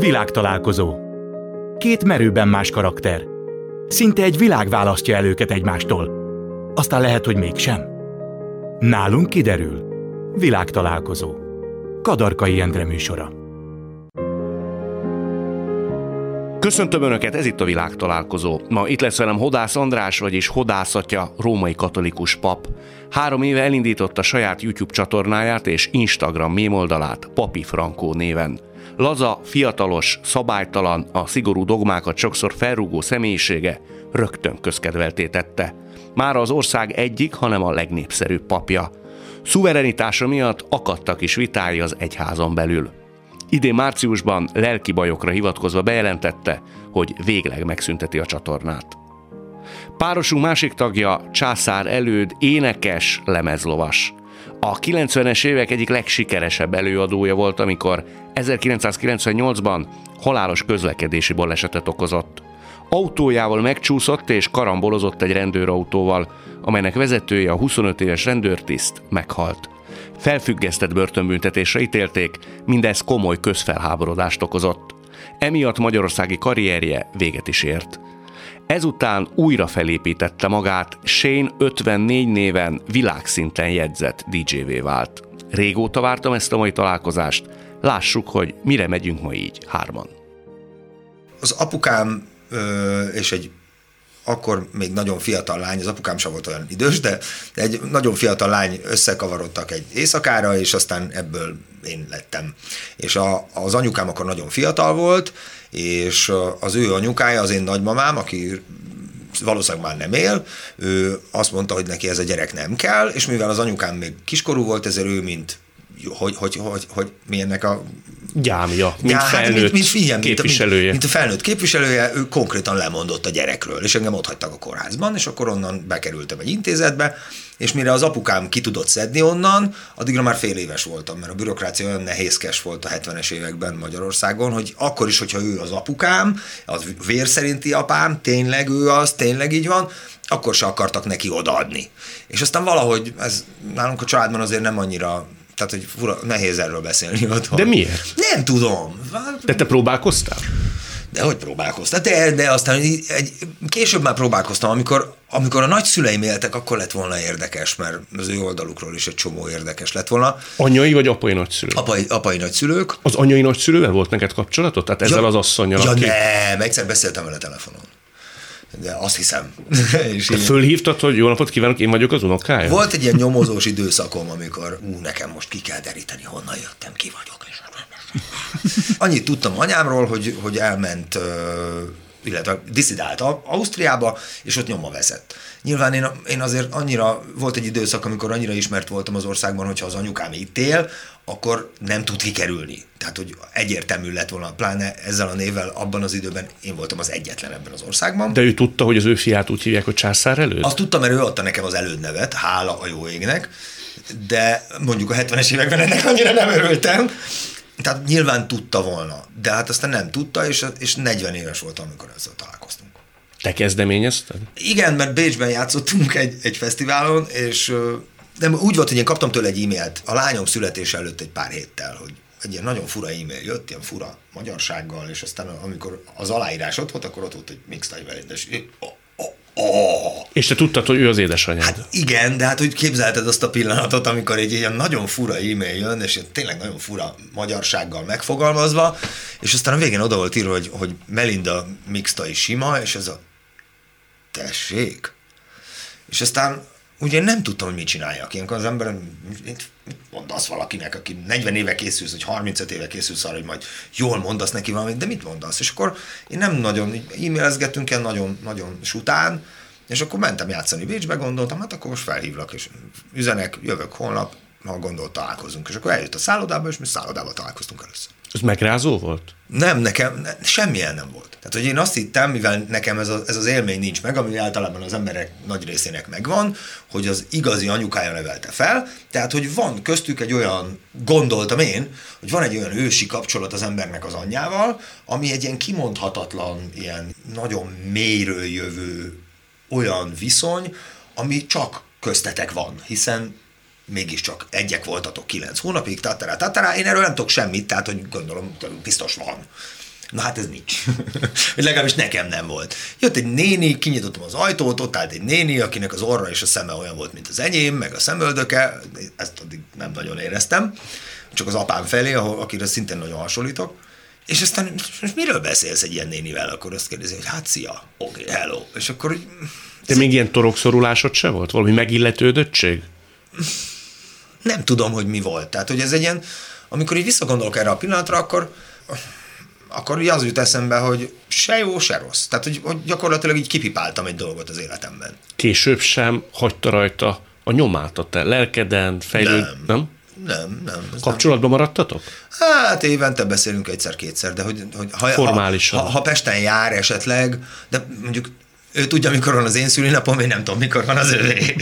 Világtalálkozó. Két merőben más karakter. Szinte egy világ választja el őket egymástól. Aztán lehet, hogy mégsem. Nálunk kiderül. Világtalálkozó. Kadarkai Endre műsora. Köszöntöm Önöket, ez itt a világtalálkozó. Ma itt lesz velem Hodász András, vagyis Hodászatja, római katolikus pap. Három éve elindította saját YouTube csatornáját és Instagram mémoldalát Papi Frankó néven. Laza, fiatalos, szabálytalan, a szigorú dogmákat sokszor felrúgó személyisége rögtön közkedvelté tette. Már az ország egyik, hanem a legnépszerűbb papja. Szuverenitása miatt akadtak is vitái az egyházon belül. Idén márciusban lelki bajokra hivatkozva bejelentette, hogy végleg megszünteti a csatornát. Párosunk másik tagja Császár előd énekes lemezlovas. A 90-es évek egyik legsikeresebb előadója volt, amikor 1998-ban halálos közlekedési balesetet okozott. Autójával megcsúszott és karambolozott egy rendőrautóval, amelynek vezetője a 25 éves rendőrtiszt meghalt. Felfüggesztett börtönbüntetésre ítélték, mindez komoly közfelháborodást okozott. Emiatt magyarországi karrierje véget is ért. Ezután újra felépítette magát, Shane 54 néven világszinten jegyzett DJ-vé vált. Régóta vártam ezt a mai találkozást, lássuk, hogy mire megyünk ma így, hárman. Az apukám és egy akkor még nagyon fiatal lány, az apukám sem volt olyan idős, de egy nagyon fiatal lány összekavarodtak egy éjszakára, és aztán ebből én lettem. És a, az anyukám akkor nagyon fiatal volt, és az ő anyukája, az én nagymamám, aki valószínűleg már nem él, ő azt mondta, hogy neki ez a gyerek nem kell, és mivel az anyukám még kiskorú volt, ezért ő, mint hogy, hogy, hogy, hogy mi ennek a gyámja, mint felnőtt hát, mint, mint, figyelm, képviselője. Mint, mint a felnőtt képviselője, ő konkrétan lemondott a gyerekről, és engem ott hagytak a kórházban, és akkor onnan bekerültem egy intézetbe, és mire az apukám ki tudott szedni onnan, addigra már fél éves voltam, mert a bürokrácia olyan nehézkes volt a 70-es években Magyarországon, hogy akkor is, hogyha ő az apukám, az vér szerinti apám, tényleg ő az, tényleg így van, akkor se akartak neki odaadni. És aztán valahogy ez nálunk a családban azért nem annyira tehát, hogy fura, nehéz erről beszélni otthon. De miért? Nem tudom. De te próbálkoztál? De hogy próbálkoztam? De, de aztán egy, később már próbálkoztam, amikor, amikor a nagyszüleim éltek, akkor lett volna érdekes, mert az ő oldalukról is egy csomó érdekes lett volna. Anyai vagy apai nagyszülők? Apai, apai nagyszülők. Az anyai nagyszülővel volt neked kapcsolatod? Tehát ezzel ja, az asszonyjal? Ja aki... nem, egyszer beszéltem vele telefonon de azt hiszem. és Te fölhívtad, hogy jó napot kívánok, én vagyok az unokája? Volt egy ilyen nyomozós időszakom, amikor ú, nekem most ki kell deríteni, honnan jöttem, ki vagyok. Annyit tudtam anyámról, hogy, hogy elment illetve diszidált Ausztriába, és ott nyoma vezet. Nyilván én, én azért annyira, volt egy időszak, amikor annyira ismert voltam az országban, hogyha az anyukám itt él, akkor nem tud kikerülni. Tehát, hogy egyértelmű lett volna, pláne ezzel a névvel abban az időben én voltam az egyetlen ebben az országban. De ő tudta, hogy az ő fiát úgy hívják, hogy császár előtt? Azt tudtam, mert ő adta nekem az elődnevet, hála a jó égnek, de mondjuk a 70-es években ennek annyira nem örültem, tehát nyilván tudta volna, de hát aztán nem tudta, és, és 40 éves voltam, amikor ezzel találkoztunk. Te kezdeményezted? Igen, mert Bécsben játszottunk egy, egy fesztiválon, és nem, úgy volt, hogy én kaptam tőle egy e-mailt a lányom születése előtt egy pár héttel, hogy egy ilyen nagyon fura e-mail jött, ilyen fura magyarsággal, és aztán amikor az aláírás ott volt, akkor ott volt, hogy mixtaj veled, és Oh. És te tudtad, hogy ő az édesanyád? Hát igen, de hát hogy képzelted azt a pillanatot, amikor egy ilyen nagyon fura e-mail jön, és tényleg nagyon fura magyarsággal megfogalmazva, és aztán a végén oda volt írva, hogy, hogy Melinda mixtai sima, és ez a tessék. És aztán ugye nem tudtam, hogy mit csináljak. Ilyenkor az ember, mit, mondasz valakinek, aki 40 éve készülsz, vagy 35 éve készülsz arra, hogy majd jól mondasz neki valamit, de mit mondasz? És akkor én nem nagyon, e-mailezgettünk el nagyon, nagyon sután, és akkor mentem játszani Bécsbe, gondoltam, hát akkor most felhívlak, és üzenek, jövök holnap, ha gondolt, találkozunk. És akkor eljött a szállodába, és mi szállodába találkoztunk először. Ez megrázó volt? Nem, nekem ne, semmilyen nem volt. Tehát, hogy én azt hittem, mivel nekem ez, a, ez az élmény nincs meg, ami általában az emberek nagy részének megvan, hogy az igazi anyukája nevelte fel, tehát, hogy van köztük egy olyan, gondoltam én, hogy van egy olyan ősi kapcsolat az embernek az anyjával, ami egy ilyen kimondhatatlan, ilyen nagyon mélyről jövő olyan viszony, ami csak köztetek van, hiszen mégiscsak egyek voltatok kilenc hónapig, tatara, tatara, én erről nem tudok semmit, tehát hogy gondolom, biztos van. Na hát ez nincs. Vagy legalábbis nekem nem volt. Jött egy néni, kinyitottam az ajtót, ott állt egy néni, akinek az orra és a szeme olyan volt, mint az enyém, meg a szemöldöke, ezt addig nem nagyon éreztem, csak az apám felé, ahol, akire szintén nagyon hasonlítok. És aztán most miről beszélsz egy ilyen nénivel? Akkor azt kérdezi, hogy hát szia, oké, okay, hello. És akkor... De még ilyen torokszorulásod se volt? Valami megilletődöttség? Nem tudom, hogy mi volt. Tehát, hogy ez egy ilyen, amikor így visszagondolok erre a pillanatra, akkor akkor ugye az jut eszembe, hogy se jó, se rossz. Tehát, hogy, hogy gyakorlatilag így kipipáltam egy dolgot az életemben. Később sem hagyta rajta a nyomát a te lelkeden, fejlőd, Nem. nem? Nem, nem. Kapcsolatban maradtatok? Hát évente beszélünk egyszer-kétszer, de hogy, hogy ha, Formálisan. Ha, ha, ha Pesten jár esetleg, de mondjuk ő tudja, mikor van az én szülinapom, én nem tudom, mikor van az övé.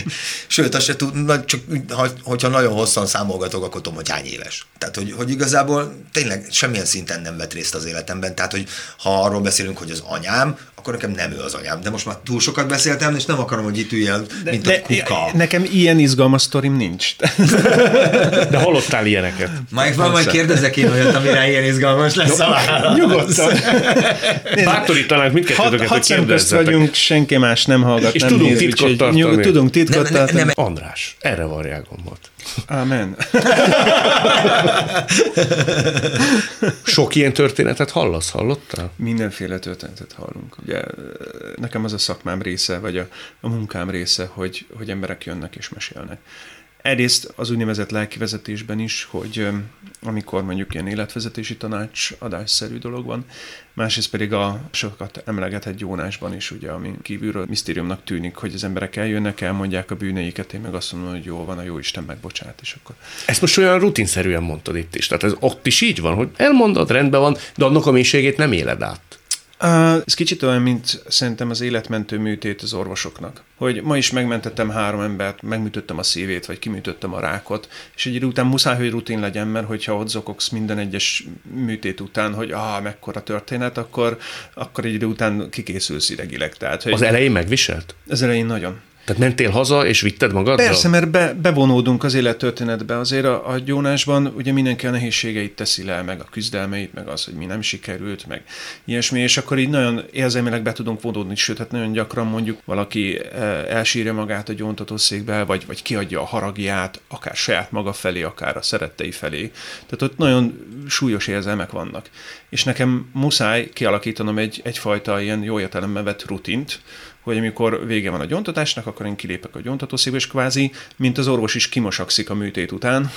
Sőt, azt se tud, csak ha, hogyha nagyon hosszan számolgatok, akkor tudom, hogy hány éves. Tehát, hogy, hogy igazából tényleg semmilyen szinten nem vett részt az életemben. Tehát, hogy ha arról beszélünk, hogy az anyám, akkor nekem nem ő az anyám. De most már túl sokat beszéltem, és nem akarom, hogy itt üljön, mint a kuka. nekem ilyen izgalmas sztorim nincs. De hallottál ilyeneket? Majd van, majd kérdezek én olyat, amire ilyen izgalmas lesz a válasz. Nyugodtan. Bátorítanánk mindkettőtöket, hogy kérdezzetek. vagyunk, senki más nem hallgat, És nem tudunk néz, titkot tartani. Tudunk titkot Nem, nem, tartani. nem, András, erre varják gombot. Amen. Sok ilyen történetet hallasz, hallottál? Mindenféle történetet hallunk. Ugye nekem az a szakmám része, vagy a, a munkám része, hogy, hogy emberek jönnek és mesélnek. Egyrészt az úgynevezett lelkivezetésben is, hogy amikor mondjuk ilyen életvezetési tanács adásszerű dolog van, másrészt pedig a sokat emlegetett Jónásban is, ugye, ami kívülről misztériumnak tűnik, hogy az emberek eljönnek, elmondják a bűneiket, én meg azt mondom, hogy jó van, a jó Isten megbocsát, és akkor Ezt most olyan rutinszerűen mondtad itt is. Tehát ez ott is így van, hogy elmondod, rendben van, de annak a mélységét nem éled át. Ez kicsit olyan, mint szerintem az életmentő műtét az orvosoknak. Hogy ma is megmentettem három embert, megműtöttem a szívét, vagy kiműtöttem a rákot, és egy idő után muszáj, hogy rutin legyen, mert hogyha ott zokogsz minden egyes műtét után, hogy ah, mekkora történet, akkor, akkor egy idő után kikészülsz idegileg. Tehát, hogy Az elején megviselt? az elején nagyon. Tehát mentél haza, és vitted magaddal? Persze, mert be, bevonódunk az élettörténetbe. Azért a, a gyónásban ugye mindenki a nehézségeit teszi le, meg a küzdelmeit, meg az, hogy mi nem sikerült, meg ilyesmi, és akkor így nagyon érzelmileg be tudunk vonódni, sőt, hát nagyon gyakran mondjuk valaki eh, elsírja magát a gyóntatószékbe, vagy, vagy kiadja a haragját, akár saját maga felé, akár a szerettei felé. Tehát ott nagyon súlyos érzelmek vannak. És nekem muszáj kialakítanom egy, egyfajta ilyen jó értelemben vett rutint, hogy amikor vége van a gyóntatásnak, akkor én kilépek a gyóntatószékbe, és kvázi, mint az orvos is kimosakszik a műtét után,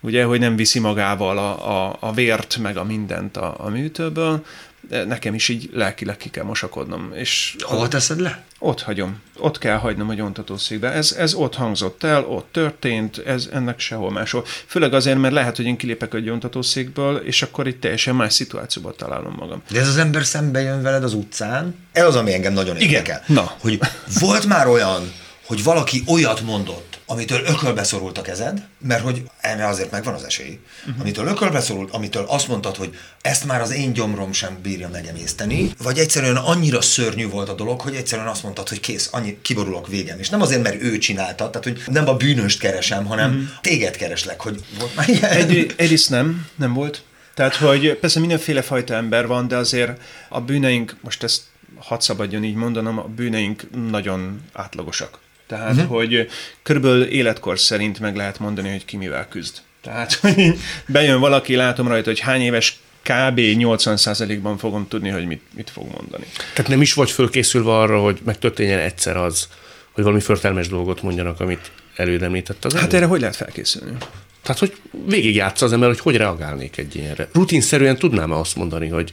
ugye, hogy nem viszi magával a, a, a vért, meg a mindent a, a műtőből, nekem is így lelkileg ki kell mosakodnom. És Hova teszed le? ott hagyom. Ott kell hagynom a gyóntatószékbe. Ez, ez ott hangzott el, ott történt, ez ennek sehol máshol. Főleg azért, mert lehet, hogy én kilépek a gyóntatószékből, és akkor egy teljesen más szituációban találom magam. De ez az ember szembe jön veled az utcán. Ez az, ami engem nagyon érdekel. Na. Hogy volt már olyan, hogy valaki olyat mondott, amitől ökölbe szorult a kezed, mert hogy erre azért megvan az esély, uh-huh. amitől ökölbe szorult, amitől azt mondtad, hogy ezt már az én gyomrom sem bírja megemészteni, vagy egyszerűen annyira szörnyű volt a dolog, hogy egyszerűen azt mondtad, hogy kész, annyi kiborulok végen. És nem azért, mert ő csinálta, tehát hogy nem a bűnöst keresem, hanem uh-huh. téged kereslek, hogy volt már ilyen. Egy, egyrészt nem, nem volt. Tehát, hogy persze mindenféle fajta ember van, de azért a bűneink, most ezt hadd szabadjon így mondanom, a bűneink nagyon átlagosak. Tehát, uh-huh. hogy körülbelül életkor szerint meg lehet mondani, hogy ki mivel küzd. Tehát, hogy bejön valaki, látom rajta, hogy hány éves, kb. 80%-ban fogom tudni, hogy mit, mit fog mondani. Tehát nem is vagy fölkészülve arra, hogy megtörténjen egyszer az, hogy valami förtelmes dolgot mondjanak, amit előd említett az Hát előbb? erre hogy lehet felkészülni? Tehát, hogy végigjátsza az ember, hogy hogy reagálnék egy ilyenre. Rutinszerűen tudnám-e azt mondani, hogy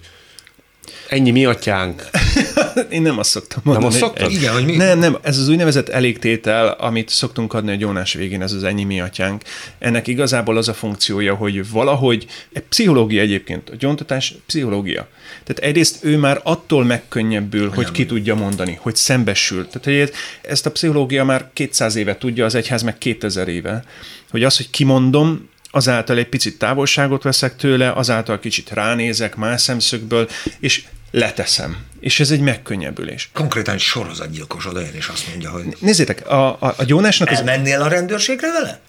ennyi mi atyánk, Én nem azt szoktam mondani. azt szoktad? Igen, hogy mi- Nem, nem, ez az úgynevezett elégtétel, amit szoktunk adni a gyónás végén, ez az ennyi mi atyánk. Ennek igazából az a funkciója, hogy valahogy, egy pszichológia egyébként, a gyóntatás pszichológia. Tehát egyrészt ő már attól megkönnyebbül, hogy ki tudja mondani, hogy szembesül. Tehát hogy ezt a pszichológia már 200 éve tudja, az egyház meg 2000 éve, hogy az, hogy kimondom, azáltal egy picit távolságot veszek tőle, azáltal kicsit ránézek más szemszögből, és leteszem. És ez egy megkönnyebbülés. Konkrétan sorozatgyilkos oda jön, és azt mondja, hogy Nézzétek, a, a, a gyónásnak az... elmennél a rendőrségre vele?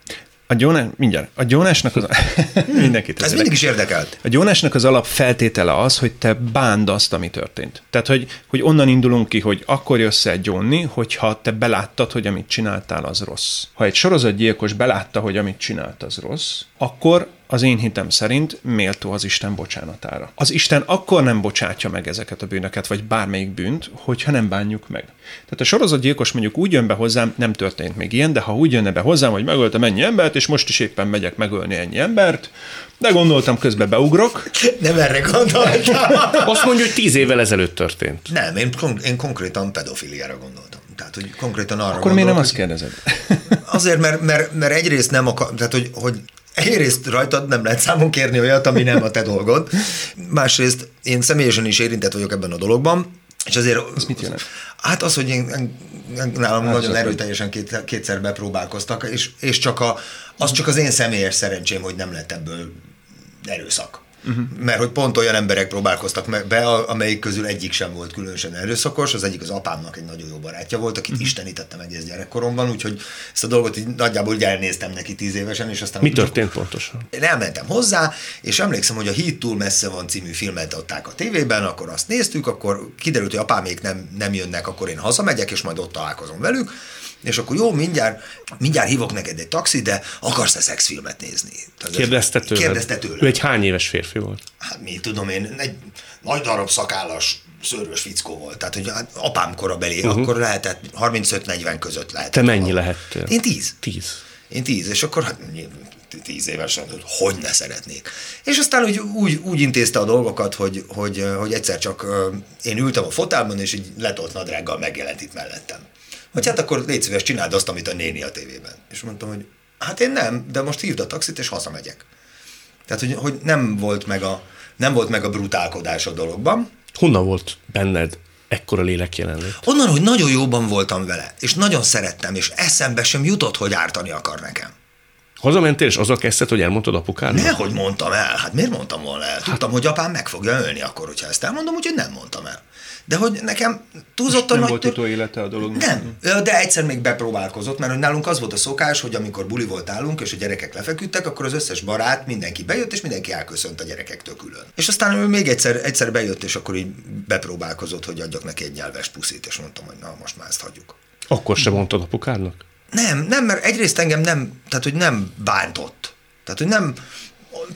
A Gyónás, mindjárt, a Gyónásnak az... Mindenkit Ez mindig is érdekelt. A Gyónásnak az alapfeltétele az, hogy te bánd azt, ami történt. Tehát, hogy, hogy onnan indulunk ki, hogy akkor jössz el gyónni, hogyha te beláttad, hogy amit csináltál, az rossz. Ha egy sorozatgyilkos belátta, hogy amit csinált, az rossz, akkor az én hitem szerint méltó az Isten bocsánatára. Az Isten akkor nem bocsátja meg ezeket a bűnöket, vagy bármelyik bűnt, hogyha nem bánjuk meg. Tehát a sorozatgyilkos mondjuk úgy jön be hozzám, nem történt még ilyen, de ha úgy jönne be hozzám, hogy megöltem ennyi embert, és most is éppen megyek megölni ennyi embert, de gondoltam, közben beugrok. Nem erre gondoltam. Azt mondja, hogy tíz évvel ezelőtt történt. Nem, én, kon- én konkrétan pedofiliára gondoltam. Tehát, hogy konkrétan arra Akkor miért nem azt kérdezed? Azért, mert, mert, mert egyrészt nem akar, tehát hogy, hogy egyrészt rajtad nem lehet számon kérni olyat, ami nem a te dolgod. Másrészt én személyesen is érintett vagyok ebben a dologban, és azért... Ez mit jelent? Hát az, hogy én, nálam Hát, nagyon erőteljesen két, kétszer bepróbálkoztak, és, és csak a, az csak az én személyes szerencsém, hogy nem lett ebből erőszak. Uh-huh. Mert hogy pont olyan emberek próbálkoztak be, amelyik közül egyik sem volt különösen erőszakos, az egyik az apámnak egy nagyon jó barátja volt, akit uh-huh. istenítettem egész gyerekkoromban, úgyhogy ezt a dolgot így nagyjából úgy elnéztem neki tíz évesen, és aztán Mi történt pontosan? én elmentem hozzá, és emlékszem, hogy a Híd túl messze van című filmet adták a tévében, akkor azt néztük, akkor kiderült, hogy apámék nem, nem jönnek, akkor én hazamegyek, és majd ott találkozom velük, és akkor jó, mindjárt, mindjárt hívok neked egy taxi, de akarsz-e szexfilmet nézni? Tehát ez- Kérdezte tőled? Kérdezte tőle. Ő egy hány éves férfi volt? Hát mi tudom én, egy nagy darab szakállas szörös fickó volt. Tehát, hogy hát apám korabeli, uh-huh. akkor lehetett 35-40 között lehetett. Te mennyi lehettél? Én 10. Tíz. Én tíz, és akkor hát tíz évesen, hogy hogy ne szeretnék. És aztán úgy, úgy, úgy intézte a dolgokat, hogy, hogy, hogy egyszer csak én ültem a fotelben, és így letolt nadrággal megjelent itt mellettem. Hogy hát akkor légy szíves, csináld azt, amit a néni a tévében. És mondtam, hogy hát én nem, de most hívd a taxit, és hazamegyek. Tehát, hogy, hogy nem, volt meg a, nem volt meg a brutálkodás a dologban, Honnan volt benned ekkora lélek jelenlét? Onnan, hogy nagyon jóban voltam vele, és nagyon szerettem, és eszembe sem jutott, hogy ártani akar nekem. Hazamentél, és azzal kezdted, hogy elmondtad apukának? Nehogy mondtam el, hát miért mondtam volna el? Tudtam, hogy apám meg fogja ölni akkor, hogyha ezt elmondom, úgyhogy nem mondtam el. De hogy nekem túlzottan Nem nagy... volt tör- utóélete a dolognak. Nem, de egyszer még bepróbálkozott, mert hogy nálunk az volt a szokás, hogy amikor buli volt állunk, és a gyerekek lefeküdtek, akkor az összes barát, mindenki bejött, és mindenki elköszönt a gyerekektől külön. És aztán ő még egyszer, egyszer bejött, és akkor így bepróbálkozott, hogy adjak neki egy nyelves puszit, és mondtam, hogy na, most már ezt hagyjuk. Akkor sem mondtad apukádnak? Nem, nem, mert egyrészt engem nem, tehát hogy nem bántott. Tehát, hogy nem,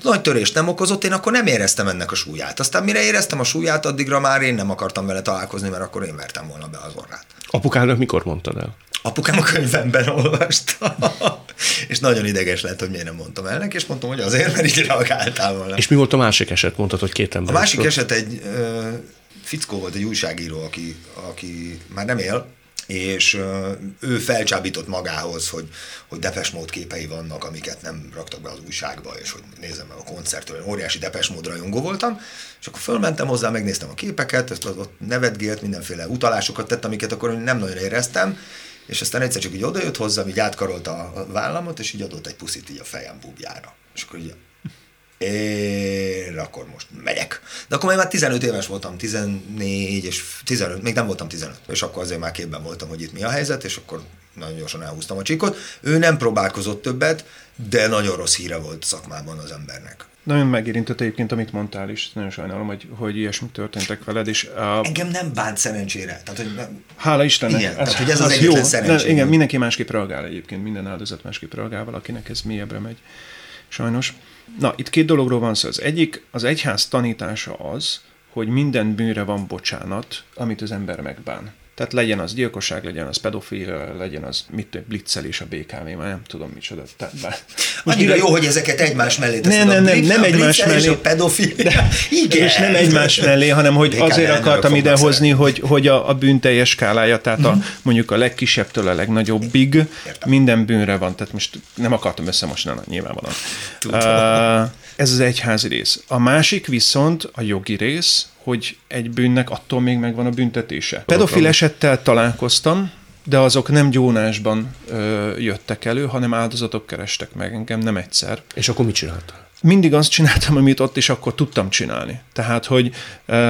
nagy törést nem okozott, én akkor nem éreztem ennek a súlyát. Aztán mire éreztem a súlyát, addigra már én nem akartam vele találkozni, mert akkor én vertem volna be az orrát. Apukádnak mikor mondtad el? Apukám a könyvemben olvasta, és nagyon ideges lett, hogy miért nem mondtam el neki, és mondtam, hogy azért, mert így reagáltál volna. És mi volt a másik eset? Mondtad, hogy két ember. A másik eset egy ö, fickó volt, egy újságíró, aki, aki már nem él, és ő felcsábított magához, hogy, hogy Depes Mód képei vannak, amiket nem raktak be az újságba, és hogy nézzem meg a koncertről. Én óriási Depes Mód rajongó voltam, és akkor fölmentem hozzá, megnéztem a képeket, ezt ott nevetgélt, mindenféle utalásokat tett, amiket akkor nem nagyon éreztem, és aztán egyszer csak így odajött hozzám, így átkarolta a vállamot, és így adott egy puszit így a fejem bubjára. És akkor így én akkor most megyek. De akkor már 15 éves voltam, 14 és 15, még nem voltam 15, és akkor azért már képben voltam, hogy itt mi a helyzet, és akkor nagyon gyorsan elhúztam a csíkot. Ő nem próbálkozott többet, de nagyon rossz híre volt szakmában az embernek. Nagyon megérintett egyébként, amit mondtál is. Nagyon sajnálom, hogy, hogy ilyesmi történtek veled, és uh, Engem nem bánt szerencsére. Tehát, hogy nem, hála Istennek. Igen, tehát, hogy ez az egyetlen jó. Ne, igen, mindenki másképp reagál egyébként, minden áldozat másképp reagál, valakinek ez mélyebbre megy. Sajnos. Na, itt két dologról van szó. Az egyik, az egyház tanítása az, hogy minden bűnre van bocsánat, amit az ember megbán. Tehát legyen az gyilkosság, legyen az pedofil, legyen az mit tudom, blitzelés a BKV, már nem tudom micsoda. Tehát bár, Annyira direkt- jó, hogy ezeket egymás mellé Nem, teszed. nem, nem, blitz- nem a egymás blitzel és mellé. a pedofil. Igen. És nem egymás mellé, hanem hogy BKV azért akartam idehozni, hogy, hogy a, a bűn teljes skálája, tehát a, mondjuk a legkisebbtől a legnagyobbig Értem. minden bűnre van. Tehát most nem akartam összemosni, nyilvánvalóan. Uh, ez az egyházi rész. A másik viszont a jogi rész, hogy egy bűnnek attól még megvan a büntetése. Pedofil esettel találkoztam, de azok nem gyónásban ö, jöttek elő, hanem áldozatok kerestek meg engem, nem egyszer. És akkor mit csináltál? Mindig azt csináltam, amit ott is akkor tudtam csinálni. Tehát, hogy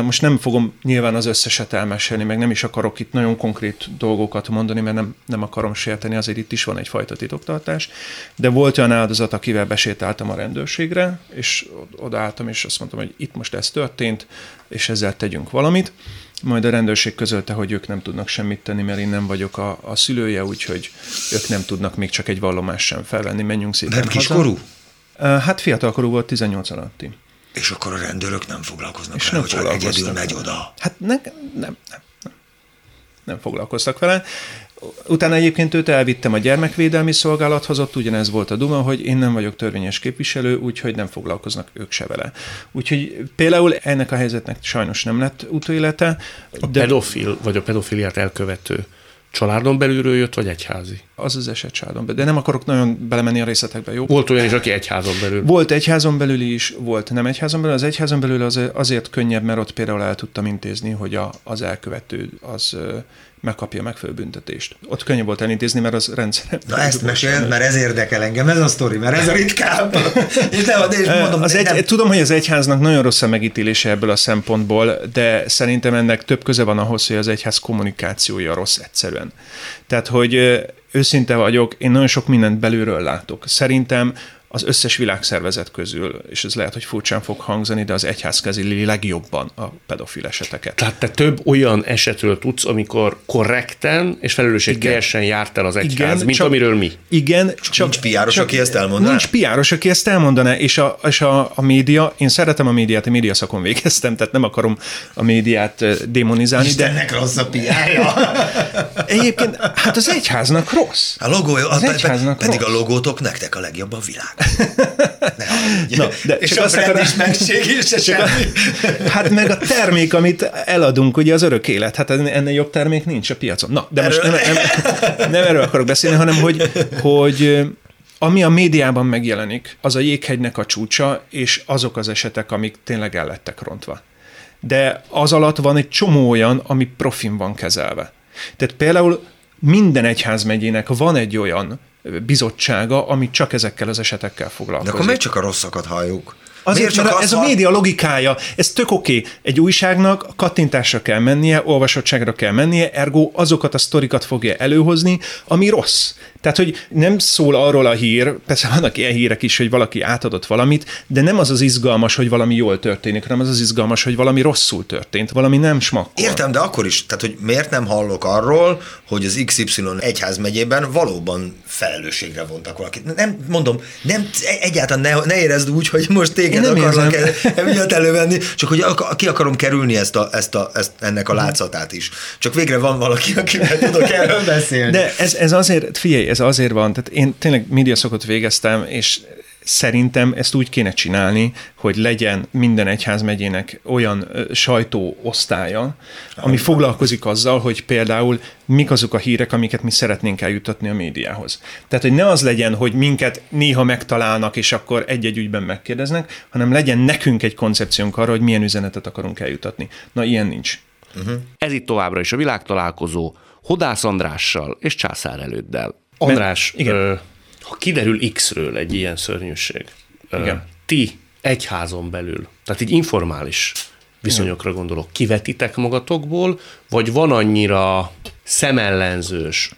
most nem fogom nyilván az összeset elmesélni, meg nem is akarok itt nagyon konkrét dolgokat mondani, mert nem, nem akarom sérteni, azért itt is van egyfajta titoktartás, de volt olyan áldozat, akivel besétáltam a rendőrségre, és odaálltam, és azt mondtam, hogy itt most ez történt, és ezzel tegyünk valamit. Majd a rendőrség közölte, hogy ők nem tudnak semmit tenni, mert én nem vagyok a, a szülője, úgyhogy ők nem tudnak még csak egy vallomást sem felvenni, menjünk szépen Nem kiskorú? Hát fiatalkorú volt, 18 alatti. És akkor a rendőrök nem foglalkoznak és vele, nem hogyha egyedül megy oda. Hát ne, nem, nem, nem. Nem foglalkoztak vele. Utána egyébként őt elvittem a gyermekvédelmi szolgálathoz, ott ugyanez volt a duma, hogy én nem vagyok törvényes képviselő, úgyhogy nem foglalkoznak ők se vele. Úgyhogy például ennek a helyzetnek sajnos nem lett utólete. A de... pedofil, vagy a pedofiliát elkövető családon belülről jött, vagy egyházi? Az az eset családon belül. De nem akarok nagyon belemenni a részletekbe, jó? Volt olyan is, aki egyházon belül. Volt egyházon belül is, volt nem egyházon belül. Az egyházon belül az azért könnyebb, mert ott például el tudtam intézni, hogy a, az elkövető az megkapja a megfelelő büntetést. Ott könnyű volt elintézni, mert az rendszer. Na ezt meséld, mert ez érdekel engem, ez a sztori, mert ez a ritkább. és nem, de és mondom, az egy, nem. Tudom, hogy az egyháznak nagyon rossz a megítélése ebből a szempontból, de szerintem ennek több köze van ahhoz, hogy az egyház kommunikációja rossz egyszerűen. Tehát, hogy őszinte vagyok, én nagyon sok mindent belülről látok. Szerintem az összes világszervezet közül, és ez lehet, hogy furcsán fog hangzani, de az egyház kezeli legjobban a pedofil eseteket. Tehát te több olyan esetről tudsz, amikor korrekten és felelősségteljesen járt el az egyház, igen, mint csak, amiről mi. Igen, csak nincs piáros, csak, aki ezt elmondaná. Nincs piáros, aki ezt elmondaná, és a, és a, a média, én szeretem a médiát, a média szakon végeztem, tehát nem akarom a médiát démonizálni. Istennek de... rossz a piája. Egyébként, hát az egyháznak rossz. A logó, az egyháznak pedig rossz. a logótok nektek a legjobb a világ. Na, de és csak a brand is megség, csak Hát meg a termék, amit eladunk, ugye az örök élet, hát ennél jobb termék nincs a piacon. Na, de most nem, nem, nem erről akarok beszélni, hanem hogy, hogy ami a médiában megjelenik, az a jéghegynek a csúcsa, és azok az esetek, amik tényleg el lettek rontva. De az alatt van egy csomó olyan, ami profin van kezelve. Tehát például minden egyházmegyének van egy olyan bizottsága, ami csak ezekkel az esetekkel foglalkozik. De akkor miért csak a rosszakat halljuk? Azért, csak mert ez a média logikája, ez tök oké. Okay. Egy újságnak kattintásra kell mennie, olvasottságra kell mennie, ergo azokat a sztorikat fogja előhozni, ami rossz. Tehát, hogy nem szól arról a hír, persze vannak ilyen hírek is, hogy valaki átadott valamit, de nem az az izgalmas, hogy valami jól történik, hanem az az izgalmas, hogy valami rosszul történt, valami nem smakkol. Értem, de akkor is, tehát, hogy miért nem hallok arról, hogy az XY egyházmegyében valóban felelősségre vontak valakit. Nem, mondom, nem, egyáltalán ne, ne érezd úgy, hogy most téged akarnak emiatt elővenni, csak hogy ki akarom kerülni ezt a, ezt a, ezt, ennek a látszatát is. Csak végre van valaki, akivel tudok erről beszélni. De ez, ez azért, figyelj, ez azért van, tehát én tényleg médiaszokot végeztem, és Szerintem ezt úgy kéne csinálni, hogy legyen minden egyházmegyének olyan sajtóosztálya, ami foglalkozik azzal, hogy például mik azok a hírek, amiket mi szeretnénk eljutatni a médiához. Tehát, hogy ne az legyen, hogy minket néha megtalálnak, és akkor egy-egy ügyben megkérdeznek, hanem legyen nekünk egy koncepciónk arra, hogy milyen üzenetet akarunk eljutatni. Na, ilyen nincs. Uh-huh. Ez itt továbbra is a világtalálkozó Hodász Andrással és Császár előddel. András, igen. Ö, ha kiderül X-ről egy ilyen szörnyűség, Igen. ti egyházon belül, tehát így informális viszonyokra gondolok, kivetitek magatokból, vagy van annyira szemellenzős,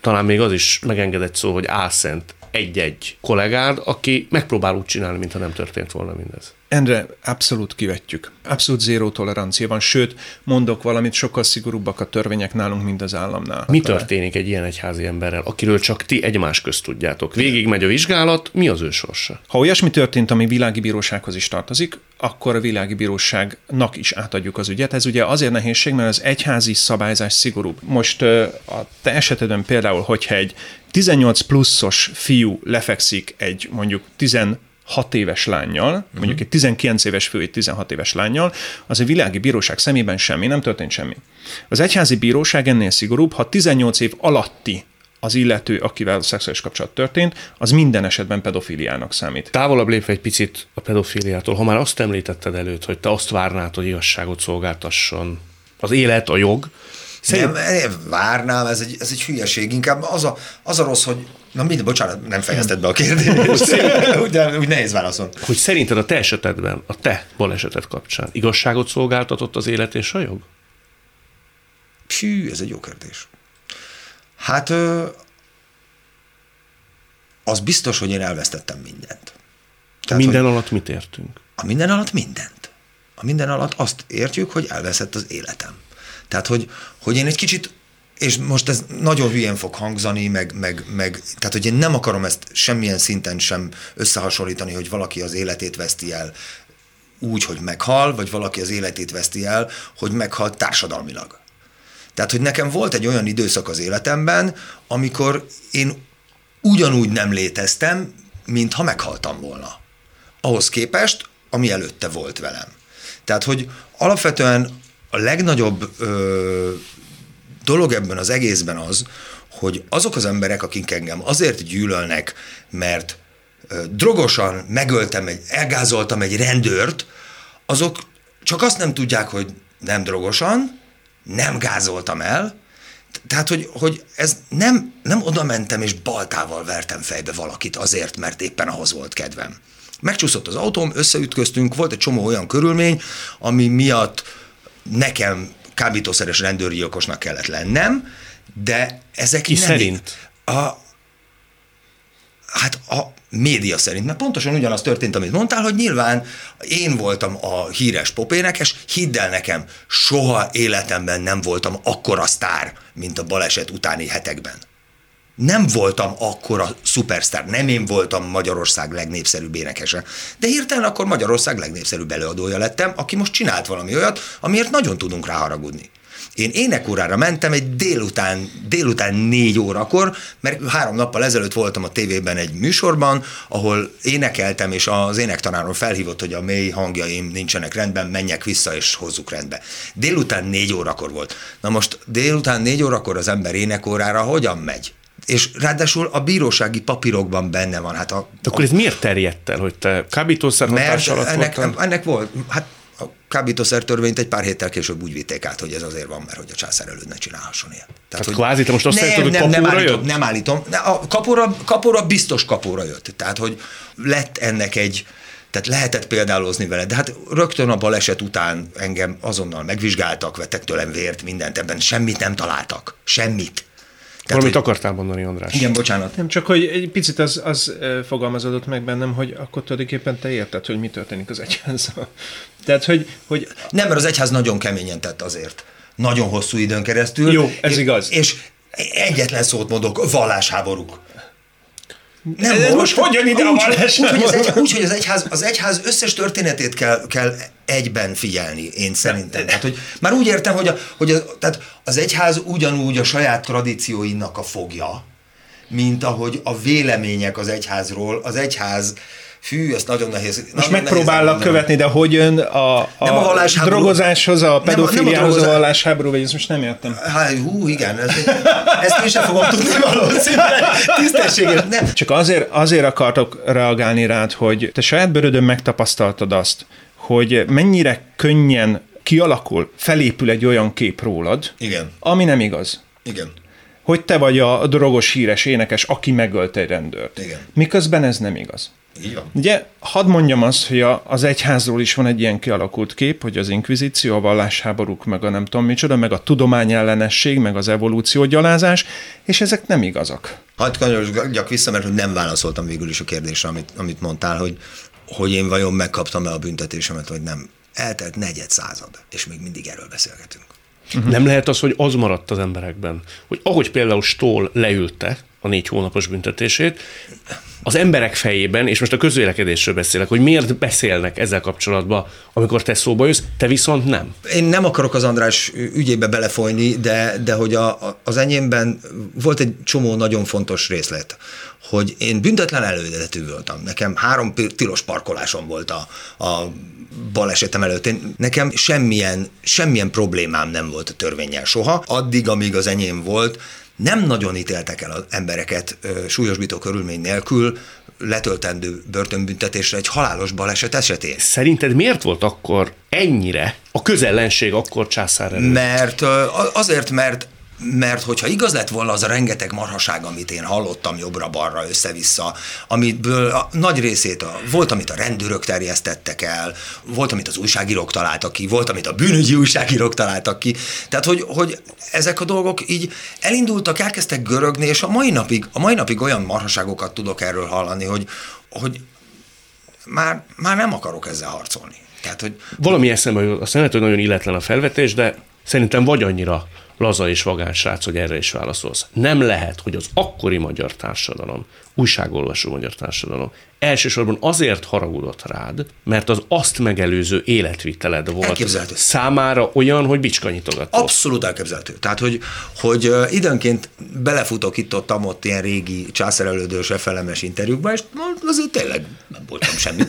talán még az is megengedett szó, hogy álszent egy-egy kollégád, aki megpróbál úgy csinálni, mintha nem történt volna mindez. Endre abszolút kivetjük. Abszolút zéró tolerancia van, sőt, mondok valamit, sokkal szigorúbbak a törvények nálunk, mint az államnál. Mi történik egy ilyen egyházi emberrel, akiről csak ti egymás közt tudjátok? Végig megy a vizsgálat, mi az ő sorsa? Ha olyasmi történt, ami világi bírósághoz is tartozik, akkor a világi bíróságnak is átadjuk az ügyet. Ez ugye azért nehézség, mert az egyházi szabályzás szigorúbb. Most a te esetedben például, hogyha egy 18 pluszos fiú lefekszik egy mondjuk 10 6 éves lányjal, uh-huh. mondjuk egy 19 éves fő egy 16 éves lányjal, az a világi bíróság szemében semmi, nem történt semmi. Az egyházi bíróság ennél szigorúbb, ha 18 év alatti az illető, akivel a szexuális kapcsolat történt, az minden esetben pedofiliának számít. Távolabb lépve egy picit a pedofiliától, ha már azt említetted előtt, hogy te azt várnád, hogy igazságot szolgáltasson az élet, a jog, Szerint... Nem, várnám, ez egy, ez egy hülyeség. Inkább az a, az a rossz, hogy Na minden, bocsánat, nem fejezted be a kérdést. úgy, úgy nehéz válaszol. Hogy szerinted a te esetedben, a te balesetet kapcsán igazságot szolgáltatott az élet és a jog? Hű, ez egy jó kérdés. Hát az biztos, hogy én elvesztettem mindent. Tehát, minden alatt mit értünk? A minden alatt mindent. A minden alatt azt értjük, hogy elveszett az életem. Tehát, hogy, hogy én egy kicsit és most ez nagyon hülyén fog hangzani, meg, meg, meg, tehát hogy én nem akarom ezt semmilyen szinten sem összehasonlítani, hogy valaki az életét veszti el úgy, hogy meghal, vagy valaki az életét veszti el, hogy meghal társadalmilag. Tehát, hogy nekem volt egy olyan időszak az életemben, amikor én ugyanúgy nem léteztem, mintha meghaltam volna. Ahhoz képest, ami előtte volt velem. Tehát, hogy alapvetően a legnagyobb ö, dolog ebben az egészben az, hogy azok az emberek, akik engem azért gyűlölnek, mert drogosan megöltem, egy, elgázoltam egy rendőrt, azok csak azt nem tudják, hogy nem drogosan, nem gázoltam el, tehát, hogy, hogy ez nem, nem oda mentem és baltával vertem fejbe valakit azért, mert éppen ahhoz volt kedvem. Megcsúszott az autóm, összeütköztünk, volt egy csomó olyan körülmény, ami miatt nekem kábítószeres rendőrgyilkosnak kellett lennem, de ezek Ki nem... szerint? A, hát a média szerint, mert pontosan ugyanaz történt, amit mondtál, hogy nyilván én voltam a híres popénekes, hidd el nekem, soha életemben nem voltam akkora sztár, mint a baleset utáni hetekben. Nem voltam akkora szupersztár, nem én voltam Magyarország legnépszerűbb énekese, de hirtelen akkor Magyarország legnépszerűbb előadója lettem, aki most csinált valami olyat, amiért nagyon tudunk ráharagudni. Én énekórára mentem egy délután, délután négy órakor, mert három nappal ezelőtt voltam a tévében egy műsorban, ahol énekeltem, és az énektanárom felhívott, hogy a mély hangjaim nincsenek rendben, menjek vissza és hozzuk rendbe. Délután négy órakor volt. Na most délután négy órakor az ember énekórára hogyan megy? És ráadásul a bírósági papírokban benne van. Hát a, De akkor ez miért terjedt el, hogy te kábítószer hatás alatt ennek, voltál? ennek volt, hát a kábítószer törvényt egy pár héttel később úgy vitték át, hogy ez azért van, mert hogy a császár előtt ne csinálhasson ilyet. Tehát kvázi te most azt nem, állítod, hogy nem, nem állítom, jött? Nem állítom. A kapóra, kapóra biztos kapóra jött. Tehát, hogy lett ennek egy, tehát lehetett példálozni vele, de hát rögtön a baleset után engem azonnal megvizsgáltak, vettek tőlem vért, mindent, ebben semmit nem találtak. Semmit. Tehát, Valamit hogy, akartál mondani, András? igen, bocsánat. Nem, csak hogy egy picit az, az fogalmazódott meg bennem, hogy akkor tulajdonképpen te érted, hogy mi történik az egyházzal. Tehát, hogy, hogy Nem, mert az egyház nagyon keményen tett azért. Nagyon hosszú időn keresztül. Jó, ez és, igaz. És egyetlen szót mondok, vallásháborúk. Nem Ez volt. most hogy jön ide a úgy, vallásháború? úgy, hogy az, egy, úgy, hogy az egyház, az egyház összes történetét kell, kell egyben figyelni, én szerintem. Tehát, hogy már úgy értem, hogy, a, hogy a, tehát az egyház ugyanúgy a saját tradícióinak a fogja, mint ahogy a vélemények az egyházról, az egyház Fű, ezt nagyon nehéz. most nagyon megpróbállak nehéz követni, de hogy jön a, a, Nem a vallásháború. drogozáshoz, a Nem a- nem a pedofiliához a, vallásháború, vagy ezt most nem értem. Hát, hú, igen, ezt, ezt én sem fogom tudni valószínűleg. Tisztességes. Nem. Csak azért, azért akartok reagálni rád, hogy te saját bőrödön megtapasztaltad azt, hogy mennyire könnyen kialakul, felépül egy olyan kép rólad, Igen. ami nem igaz. Igen. Hogy te vagy a drogos híres énekes, aki megölte egy rendőrt. Igen. Miközben ez nem igaz. Így van. Ugye, hadd mondjam azt, hogy a, az egyházról is van egy ilyen kialakult kép, hogy az inkvizíció, a vallásháborúk, meg a nem tudom micsoda, meg a tudományellenesség, meg az evolúció gyalázás, és ezek nem igazak. Hadd kanyarodjak vissza, mert hogy nem válaszoltam végül is a kérdésre, amit, amit mondtál, hogy, hogy én vajon megkaptam-e a büntetésemet, vagy nem. Eltelt negyed század, és még mindig erről beszélgetünk. Nem lehet az, hogy az maradt az emberekben, hogy ahogy például Stoll leülte a négy hónapos büntetését, az emberek fejében, és most a közvélekedésről beszélek, hogy miért beszélnek ezzel kapcsolatban, amikor te szóba jössz, te viszont nem. Én nem akarok az András ügyébe belefolyni, de, de hogy a, az enyémben volt egy csomó nagyon fontos részlet, hogy én büntetlen elődeletű voltam. Nekem három tilos parkolásom volt a, a balesetem előtt. Én, nekem semmilyen, semmilyen problémám nem volt a törvényel soha. Addig, amíg az enyém volt, nem nagyon ítéltek el az embereket súlyosbító körülmény nélkül letöltendő börtönbüntetésre egy halálos baleset esetén. Szerinted miért volt akkor ennyire a közellenség akkor császár előtt? Mert azért, mert mert hogyha igaz lett volna az a rengeteg marhaság, amit én hallottam jobbra-balra, össze-vissza, amitből a nagy részét a, volt, amit a rendőrök terjesztettek el, volt, amit az újságírók találtak ki, volt, amit a bűnügyi újságírók találtak ki. Tehát, hogy, hogy ezek a dolgok így elindultak, elkezdtek görögni, és a mai napig, a mai napig olyan marhaságokat tudok erről hallani, hogy, hogy már, már nem akarok ezzel harcolni. Tehát, hogy... Valami eszembe jut, azt lehet, hogy nagyon illetlen a felvetés, de szerintem vagy annyira laza és vagány srác, hogy erre is válaszolsz. Nem lehet, hogy az akkori magyar társadalom, újságolvasó magyar társadalom elsősorban azért haragudott rád, mert az azt megelőző életviteled volt számára olyan, hogy bicskanyitogatott. Abszolút elképzelhető. Tehát, hogy, hogy időnként belefutok itt ott, ott ilyen régi császárelődős FLM-es interjúkba, és azért tényleg nem voltam semmi.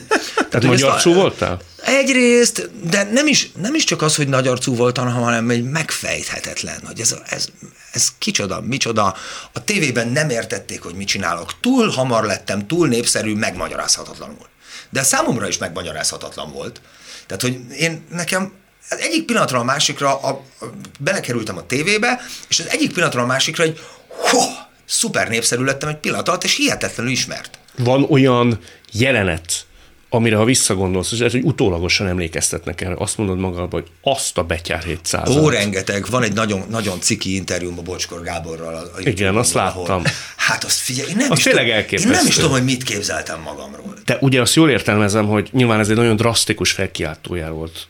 Tehát magyar arcú voltál? Egyrészt, de nem is, nem is csak az, hogy nagy arcú voltam, hanem egy megfejthetetlen, hogy ez, ez, ez kicsoda, micsoda. A tévében nem értették, hogy mit csinálok. Túl hamar lettem, túl népszerű, megmagyarázhatatlanul. De számomra is megmagyarázhatatlan volt. Tehát, hogy én nekem egyik pillanatra a másikra a, a, belekerültem a tévébe, és az egyik pillanatra a másikra egy hú, szuper népszerű lettem egy pillanat alatt, és hihetetlenül ismert. Van olyan jelenet, amire ha visszagondolsz, és ez, hogy utólagosan emlékeztetnek erre, azt mondod magadban, hogy azt a betyár 700 Ó, rengeteg. Van egy nagyon, nagyon ciki interjúm a Bocskor Gáborral. A Igen, azt láttam. Ahol, hát azt figyelj, én nem, az is tudom, én nem is tudom, hogy mit képzeltem magamról. Te ugye azt jól értelmezem, hogy nyilván ez egy nagyon drasztikus felkiáltójár volt.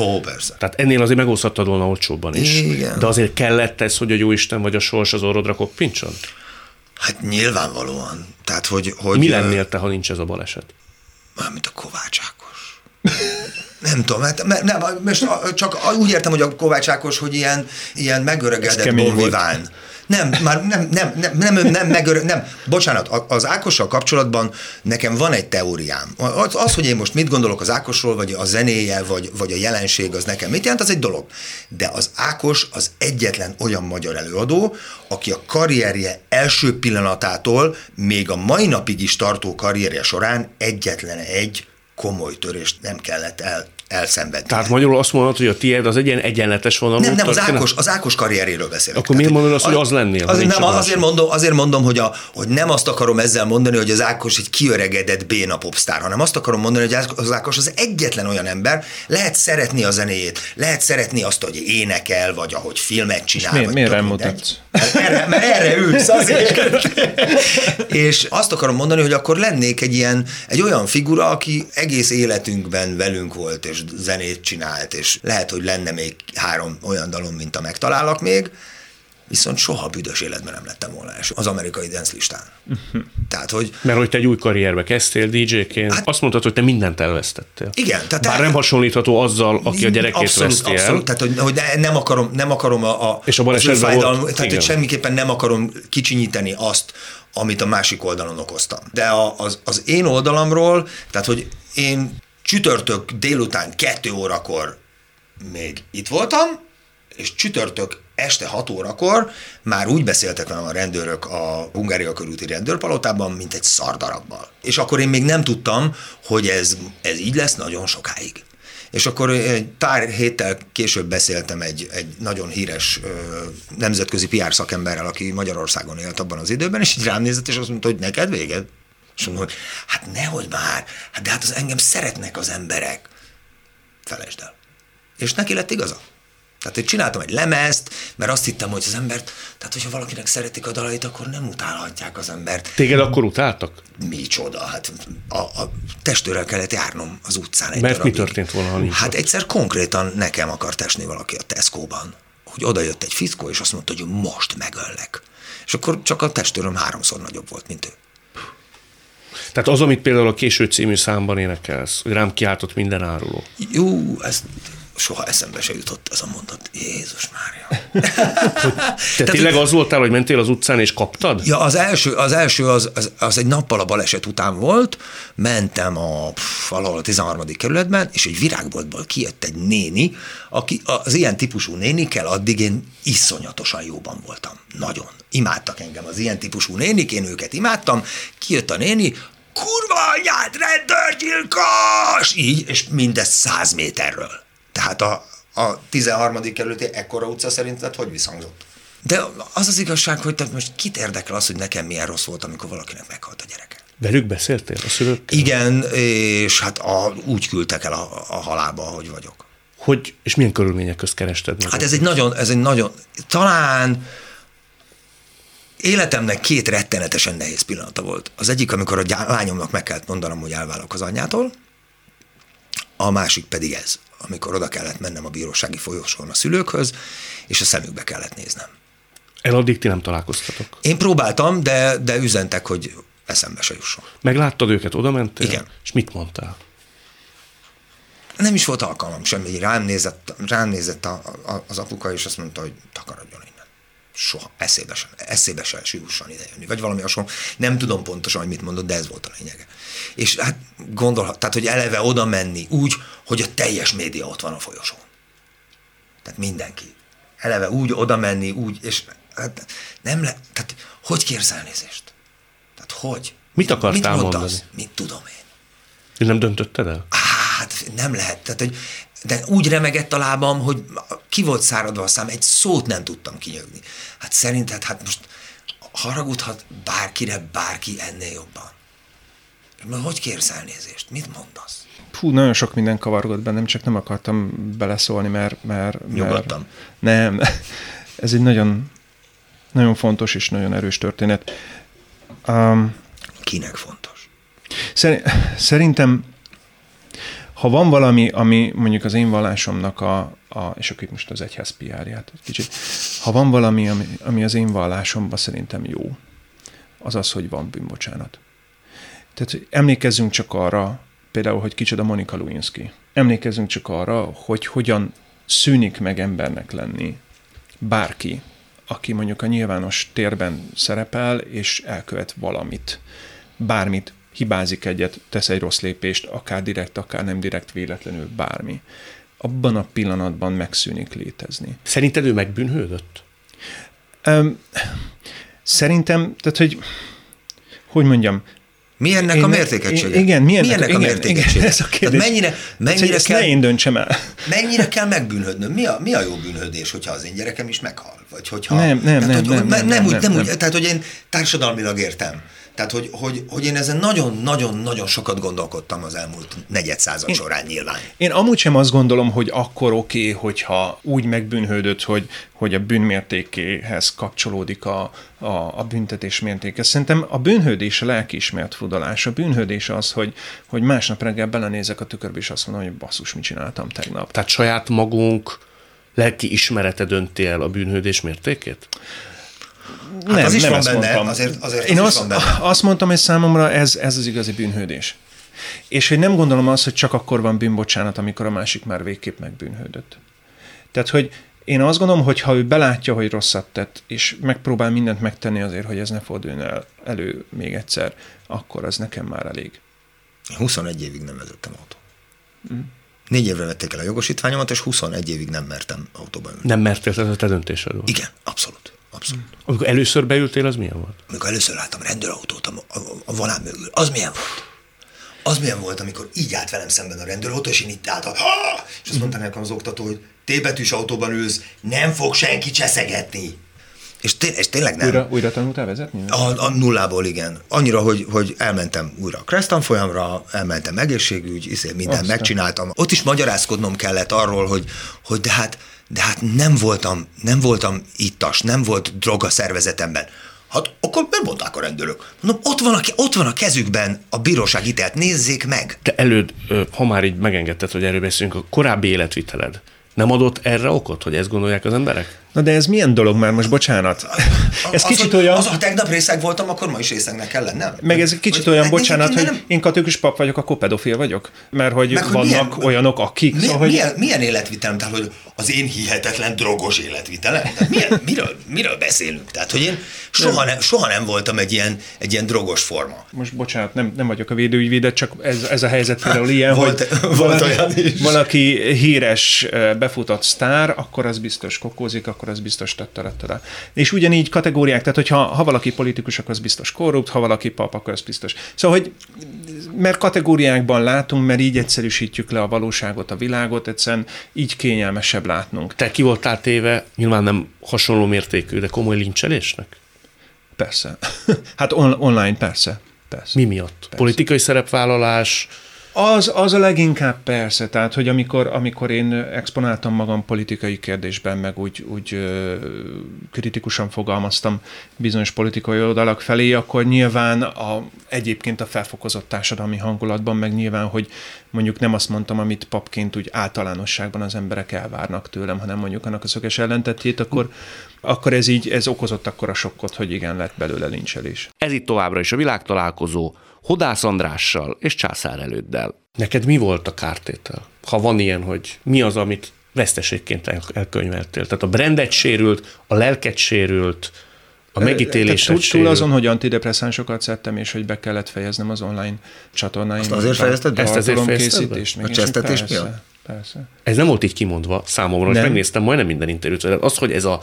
Ó, persze. Tehát ennél azért megúszhattad volna olcsóbban is. Igen. De azért kellett ez, hogy a jóisten vagy a sors az orrodra koppintson? Hát nyilvánvalóan. Tehát, hogy, hogy Mi lennél te, ha nincs ez a baleset? Mármint a Kovács Ákos. Nem tudom, hát, mert nem, most csak úgy értem, hogy a Kovács Ákos, hogy ilyen, ilyen megöregedett bonviván. Nem, már nem, nem, nem, nem, nem, megörö, nem, bocsánat, az Ákossal kapcsolatban nekem van egy teóriám. Az, az, hogy én most mit gondolok az Ákosról, vagy a zenéje, vagy, vagy a jelenség, az nekem mit jelent, az egy dolog. De az Ákos az egyetlen olyan magyar előadó, aki a karrierje első pillanatától, még a mai napig is tartó karrierje során egyetlen egy komoly törést nem kellett el elszenvedni. Tehát magyarul azt mondod, hogy a tiéd az egy ilyen egyenletes vonalú? Nem, nem, az Ákos, az Ákos karrieréről beszélek. Akkor miért mondod azt, hogy az lennél? Az, nem, azért mondom, azért mondom hogy, a, hogy nem azt akarom ezzel mondani, hogy az Ákos egy kiöregedett béna popstar, hanem azt akarom mondani, hogy az Ákos az egyetlen olyan ember, lehet szeretni a zenéjét, lehet szeretni azt, hogy énekel, vagy ahogy filmet csinál. És miért, miért nem mutatsz? Erre, mert erre ülsz, azért. és azt akarom mondani, hogy akkor lennék egy ilyen, egy olyan figura, aki egész életünkben velünk volt, és zenét csinált, és lehet, hogy lenne még három olyan dalom, mint a megtalálok még, viszont soha büdös életben nem lettem volna első az amerikai dance listán. Tehát, hogy... Mert hogy te egy új karrierbe kezdtél DJ-ként, hát, azt mondtad, hogy te mindent elvesztettél. Igen. Tehát Bár el... nem hasonlítható azzal, aki a gyerekét abszolút, veszti el. Abszolút, tehát hogy, hogy nem akarom, nem akarom a, a és a balesetben volt, tehát igen. hogy semmiképpen nem akarom kicsinyíteni azt, amit a másik oldalon okoztam. De a, az, az én oldalamról, tehát hogy én csütörtök délután kettő órakor még itt voltam, és csütörtök este 6 órakor már úgy beszéltek velem a rendőrök a Hungária körúti rendőrpalotában, mint egy szardarabbal. És akkor én még nem tudtam, hogy ez, ez így lesz nagyon sokáig. És akkor egy pár héttel később beszéltem egy, egy nagyon híres nemzetközi PR szakemberrel, aki Magyarországon élt abban az időben, és így rám nézett, és azt mondta, hogy neked véged? És mondom, hogy hát nehogy már, hát de hát az engem szeretnek az emberek. Felejtsd el. És neki lett igaza. Tehát, hogy csináltam egy lemezt, mert azt hittem, hogy az embert, tehát hogyha valakinek szeretik a dalait, akkor nem utálhatják az embert. Téged akkor utáltak? Micsoda, hát a, a testőrrel kellett járnom az utcán egy Mert darabig. mi történt volna, ha nincs Hát ott? egyszer konkrétan nekem akart esni valaki a Tesco-ban, hogy oda jött egy fiszkó, és azt mondta, hogy most megöllek. És akkor csak a testőröm háromszor nagyobb volt, mint ő. Tehát az, amit például a késő című számban énekelsz, hogy rám kiáltott minden áruló. Jó, ezt soha eszembe se jutott ez a mondat. Jézus Mária. Te tényleg az voltál, hogy mentél az utcán és kaptad? Ja, az első, az, első az, az, az egy nappal a baleset után volt, mentem a pff, valahol a 13. kerületben, és egy virágboltból kijött egy néni, aki az ilyen típusú nénikkel addig én iszonyatosan jóban voltam. Nagyon. Imádtak engem az ilyen típusú nénik, én őket imádtam. Kijött a néni, kurva anyád, rendőrgyilkos! Így, és mindez száz méterről. Tehát a, a 13. kerületi ekkora utca szerinted hogy visszhangzott? De az az igazság, hogy te most kit érdekel az, hogy nekem milyen rossz volt, amikor valakinek meghalt a gyereke. Velük beszéltél a szülőkkel? Igen, és hát a, úgy küldtek el a, a halálba, ahogy vagyok. Hogy, és milyen körülmények közt kerested meg? Hát ez egy nagyon, ez egy nagyon, talán életemnek két rettenetesen nehéz pillanata volt. Az egyik, amikor a lányomnak meg kellett mondanom, hogy elválok az anyjától, a másik pedig ez, amikor oda kellett mennem a bírósági folyosón a szülőkhöz, és a szemükbe kellett néznem. El addig ti nem találkoztatok. Én próbáltam, de, de üzentek, hogy eszembe se jusson. Megláttad őket, oda mentél? Igen. És mit mondtál? Nem is volt alkalmam semmi. Rám nézett, rám nézett a, a, az apuka, és azt mondta, hogy takarodjon innen. Soha, eszébe sem, eszébe se jusson ide jönni. Vagy valami hasonló. Nem tudom pontosan, hogy mit mondott, de ez volt a lényege. És hát gondolhat, tehát, hogy eleve oda menni úgy, hogy a teljes média ott van a folyosón. Tehát mindenki. Eleve úgy oda menni, úgy, és hát nem le, tehát hogy kérsz elnézést? Tehát hogy? Mit akartál mit mondasz? mondani? Mit tudom én? Ti nem döntötted el? Hát nem lehet. Tehát, hogy, de úgy remegett a lábam, hogy ki volt száradva a szám, egy szót nem tudtam kinyögni. Hát szerinted, hát most haragudhat bárkire, bárki ennél jobban. Na, hogy kérsz elnézést? Mit mondasz? Hú, nagyon sok minden kavargott bennem, csak nem akartam beleszólni, mert... mert, mert Nyugodtan. Nem, ez egy nagyon, nagyon fontos és nagyon erős történet. Um, Kinek fontos? Szer- szerintem, ha van valami, ami mondjuk az én vallásomnak a, a és akkor itt most az egyház PR-ját egy kicsit, ha van valami, ami, ami az én vallásomban szerintem jó, az az, hogy van bűnbocsánat. Tehát emlékezzünk csak arra, például, hogy kicsoda Monika Lewinsky. Emlékezzünk csak arra, hogy hogyan szűnik meg embernek lenni bárki, aki mondjuk a nyilvános térben szerepel, és elkövet valamit, bármit, hibázik egyet, tesz egy rossz lépést, akár direkt, akár nem direkt, véletlenül bármi. Abban a pillanatban megszűnik létezni. Szerinted ő megbűnhődött? Um, szerintem, tehát, hogy hogy mondjam, Mi ennek Én a mértékegysége? Igen, mi ennek- ennek a igen, mértékegysége? igen, ez a kérdés. Tehát mennyire, mennyire, ezt kell, ne én döntsem el. mennyire kell megbűnhődnöm? Mi a, mi a jó bűnhődés, hogyha az én gyerekem is meghal? Vagy hogyha, Nem, nem, tehát, nem, hogy, nem, hogy, nem, nem, nem, úgy, nem, nem, nem. úgy, tehát, hogy én társadalmilag értem. Tehát, hogy, hogy, hogy én ezen nagyon-nagyon-nagyon sokat gondolkodtam az elmúlt negyed század során nyilván. Én amúgy sem azt gondolom, hogy akkor oké, okay, hogyha úgy megbűnhődött, hogy, hogy a bűnmértékéhez kapcsolódik a, a, a büntetés mértéke. Szerintem a bűnhődés a lelkiismert fudalás. A bűnhődés az, hogy, hogy másnap reggel belenézek a tükörbe, és azt mondom, hogy basszus, mit csináltam tegnap. Tehát saját magunk lelki ismerete dönti el a bűnhődés mértékét? Hát az is van ezt benne, mondtam. azért- azért Én az is azt, van benne. azt mondtam, hogy számomra ez, ez az igazi bűnhődés. És hogy nem gondolom azt, hogy csak akkor van bűnbocsánat, amikor a másik már végképp megbűnhődött. Tehát, hogy én azt gondolom, hogy ha ő belátja, hogy rosszat tett, és megpróbál mindent megtenni azért, hogy ez ne forduljon el elő még egyszer, akkor az nekem már elég. 21 évig nem vezettem autó. Négy évre vették el a jogosítványomat, és 21 évig nem mertem autóba ülni. Nem mertél, ez a te döntésed volt. Igen, abszolút. Abszolút. Amikor először beültél, az milyen volt? Amikor először láttam rendőrautót a, a, a volán mögül, az milyen volt? Az milyen volt, amikor így állt velem szemben a rendőrautó, és én itt álltam, "Ha!" és azt mondta nekem az oktató, hogy T-betűs autóban ülsz, nem fog senki cseszegetni. És, té- és tényleg nem. Újra, újra tanultál vezetni? A, a nullából igen. Annyira, hogy, hogy elmentem újra a Creston folyamra, elmentem egészségügy, mindent Aztán. megcsináltam. Ott is magyarázkodnom kellett arról, hogy, hogy de hát, de hát nem voltam, nem voltam ittas, nem volt drog a szervezetemben. Hát akkor miért mondták a rendőrök? Mondom, ott van, a, ott van a kezükben a bíróság ítelt, nézzék meg. Te előd, ha már így megengedted, hogy erről beszélünk, a korábbi életviteled nem adott erre okot, hogy ezt gondolják az emberek? Na de ez milyen dolog már most, bocsánat? Ez az, kicsit hogy, olyan... Az, ha tegnap részeg voltam, akkor ma is részegnek kell lennem. Meg ez egy kicsit Hogy- olyan, bocsánat, nem- hogy én katolikus pap vagyok, akkor pedofil vagyok? Mert hogy Meg, hogy vannak milyen- olyanok, akik... Milyen, szóval, hogy milyen, milyen életvitelem? Tehát, hogy az én hihetetlen drogos életvitelem? Tehát milyen, miről, miről beszélünk? Tehát, hogy én soha nem, soha nem voltam egy ilyen, egy ilyen drogos forma. most bocsánat, nem, nem vagyok a védőügyvédet, csak ez, ez a helyzet például ilyen, Volt- hogy volt valaki, olyan is. valaki híres, befutott sztár, akkor az biztos kokózik, akkor az biztos tattarattara. És ugyanígy kategóriák, tehát hogyha ha valaki politikus, akkor az biztos korrupt, ha valaki pap, akkor az biztos. Szóval, hogy mert kategóriákban látunk, mert így egyszerűsítjük le a valóságot, a világot, egyszerűen így kényelmesebb látnunk. Te ki voltál téve, nyilván nem hasonló mértékű, de komoly lincselésnek? Persze. hát on- online persze. persze. Mi miatt? Persze. Politikai szerepvállalás, az, az a leginkább persze, tehát hogy amikor, amikor én exponáltam magam politikai kérdésben, meg úgy, úgy kritikusan fogalmaztam bizonyos politikai oldalak felé, akkor nyilván a, egyébként a felfokozott társadalmi hangulatban, meg nyilván, hogy mondjuk nem azt mondtam, amit papként úgy általánosságban az emberek elvárnak tőlem, hanem mondjuk annak a szöges ellentetjét, akkor, akkor ez így, ez okozott akkor a sokkot, hogy igen, lett belőle lincselés. Ez itt továbbra is a világtalálkozó, Hodász Andrással és Császár előddel. Neked mi volt a kártétel? Ha van ilyen, hogy mi az, amit veszteségként elkönyveltél? Tehát a brandet sérült, a lelket sérült, a megítélés túl, túl azon, hogy antidepresszánsokat szedtem, és hogy be kellett fejeznem az online csatornáim. Azt azért fejezted be? Ezt azért fejezted be? A csesztetés miatt? Persze. Ez nem volt így kimondva számomra, most megnéztem majdnem minden interjút. Az, hogy ez a,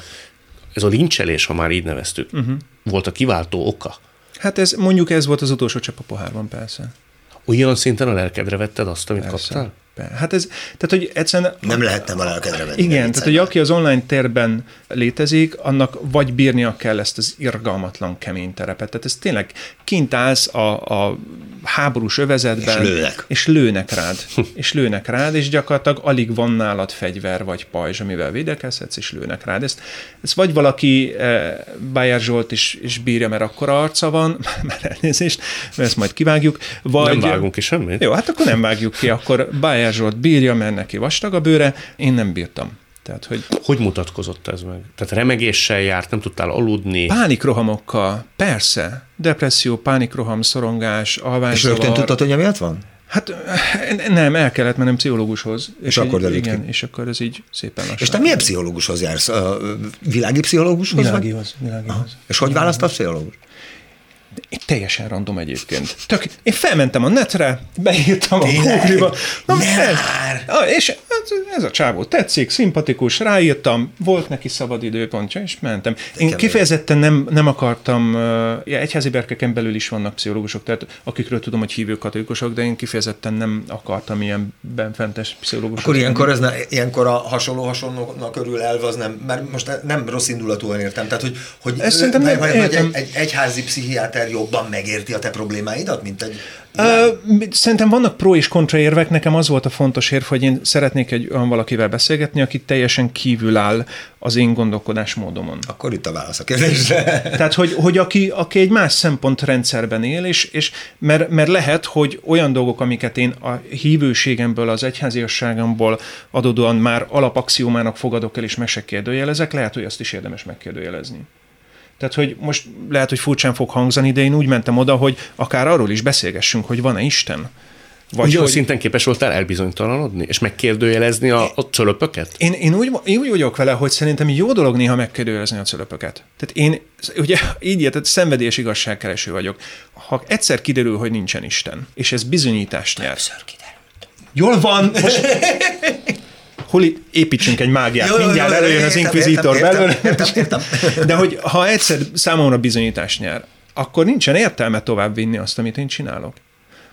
ez a lincselés, ha már így neveztük, uh-huh. volt a kiváltó oka. Hát ez, mondjuk ez volt az utolsó csepp a pohárban, persze. Olyan szinten a lelkedre vetted azt, amit persze. kaptál? Hát ez, tehát, hogy egyszerűen... Nem lehetne a lelkedre venni. Igen, tehát, hogy aki az online térben létezik, annak vagy bírnia kell ezt az irgalmatlan kemény terepet. Tehát ez tényleg kint állsz a, a háborús övezetben, és lőnek. És lőnek rád. és lőnek rád, és gyakorlatilag alig van nálad fegyver vagy pajzs, amivel védekezhetsz, és lőnek rád. Ezt, ezt vagy valaki e, Bayer Zsolt is, is bírja, mert akkor arca van, mert elnézést, mert ezt majd kivágjuk. Vagy, nem vágunk ki semmit. Jó, hát akkor nem vágjuk ki, akkor Bayer Zsolt bírja, mert neki vastag a bőre, én nem bírtam. Tehát, hogy... hogy mutatkozott ez meg? Tehát remegéssel járt, nem tudtál aludni? Pánikrohamokkal, persze. Depresszió, pánikroham, szorongás, alvászavar. És rögtön tudtad, hogy emiatt van? Hát nem, el kellett mennem pszichológushoz. És, és akkor így, Igen, és akkor ez így szépen lassan. És te milyen pszichológushoz jársz? A világi pszichológushoz? Világihoz. világihoz. És hogy választasz pszichológus? Én teljesen random egyébként. Tök, én felmentem a netre, beírtam a Google-ba. Na, ez, és ez, ez a csávó tetszik, szimpatikus, ráírtam, volt neki szabad időpontja, és mentem. Én kifejezetten nem, nem akartam, ja, egyházi berkeken belül is vannak pszichológusok, tehát akikről tudom, hogy hívő katolikusok, de én kifejezetten nem akartam ilyen benfentes pszichológusok. Akkor ilyenkor, ez ne, ilyenkor a hasonló hasonlónak körül elv az nem, mert most nem rossz indulatúan értem, tehát hogy, hogy Ezt szerintem nem, egy, egy, egy, egyházi pszichiáter jobban megérti a te problémáidat, mint egy Uh, szerintem vannak pro és kontra érvek. Nekem az volt a fontos érv, hogy én szeretnék egy olyan valakivel beszélgetni, aki teljesen kívül áll az én gondolkodásmódomon. Akkor itt a válasz a kérdésre. Tehát, hogy, hogy aki, aki egy más szempontrendszerben él, és, és mert, mert lehet, hogy olyan dolgok, amiket én a hívőségemből, az egyháziasságomból adódóan már alapaxiómának fogadok el, és meg se kérdőjelezek, lehet, hogy azt is érdemes megkérdőjelezni. Tehát, hogy most lehet, hogy furcsán fog hangzani, de én úgy mentem oda, hogy akár arról is beszélgessünk, hogy van-e Isten. Vagy hogy... szinten képes voltál elbizonytalanodni, és megkérdőjelezni a, a cölöpöket? Én, én, úgy, én úgy vagyok vele, hogy szerintem jó dolog néha megkérdőjelezni a cölöpöket. Tehát én, ugye így tehát szenvedélyes igazságkereső vagyok. Ha egyszer kiderül, hogy nincsen Isten, és ez bizonyítást nyer. Jól van, most hol építsünk egy mágiát, jó, mindjárt jó, előjön az inkvizitor belőle. De hogy ha egyszer számomra bizonyítás nyer, akkor nincsen értelme tovább vinni azt, amit én csinálok.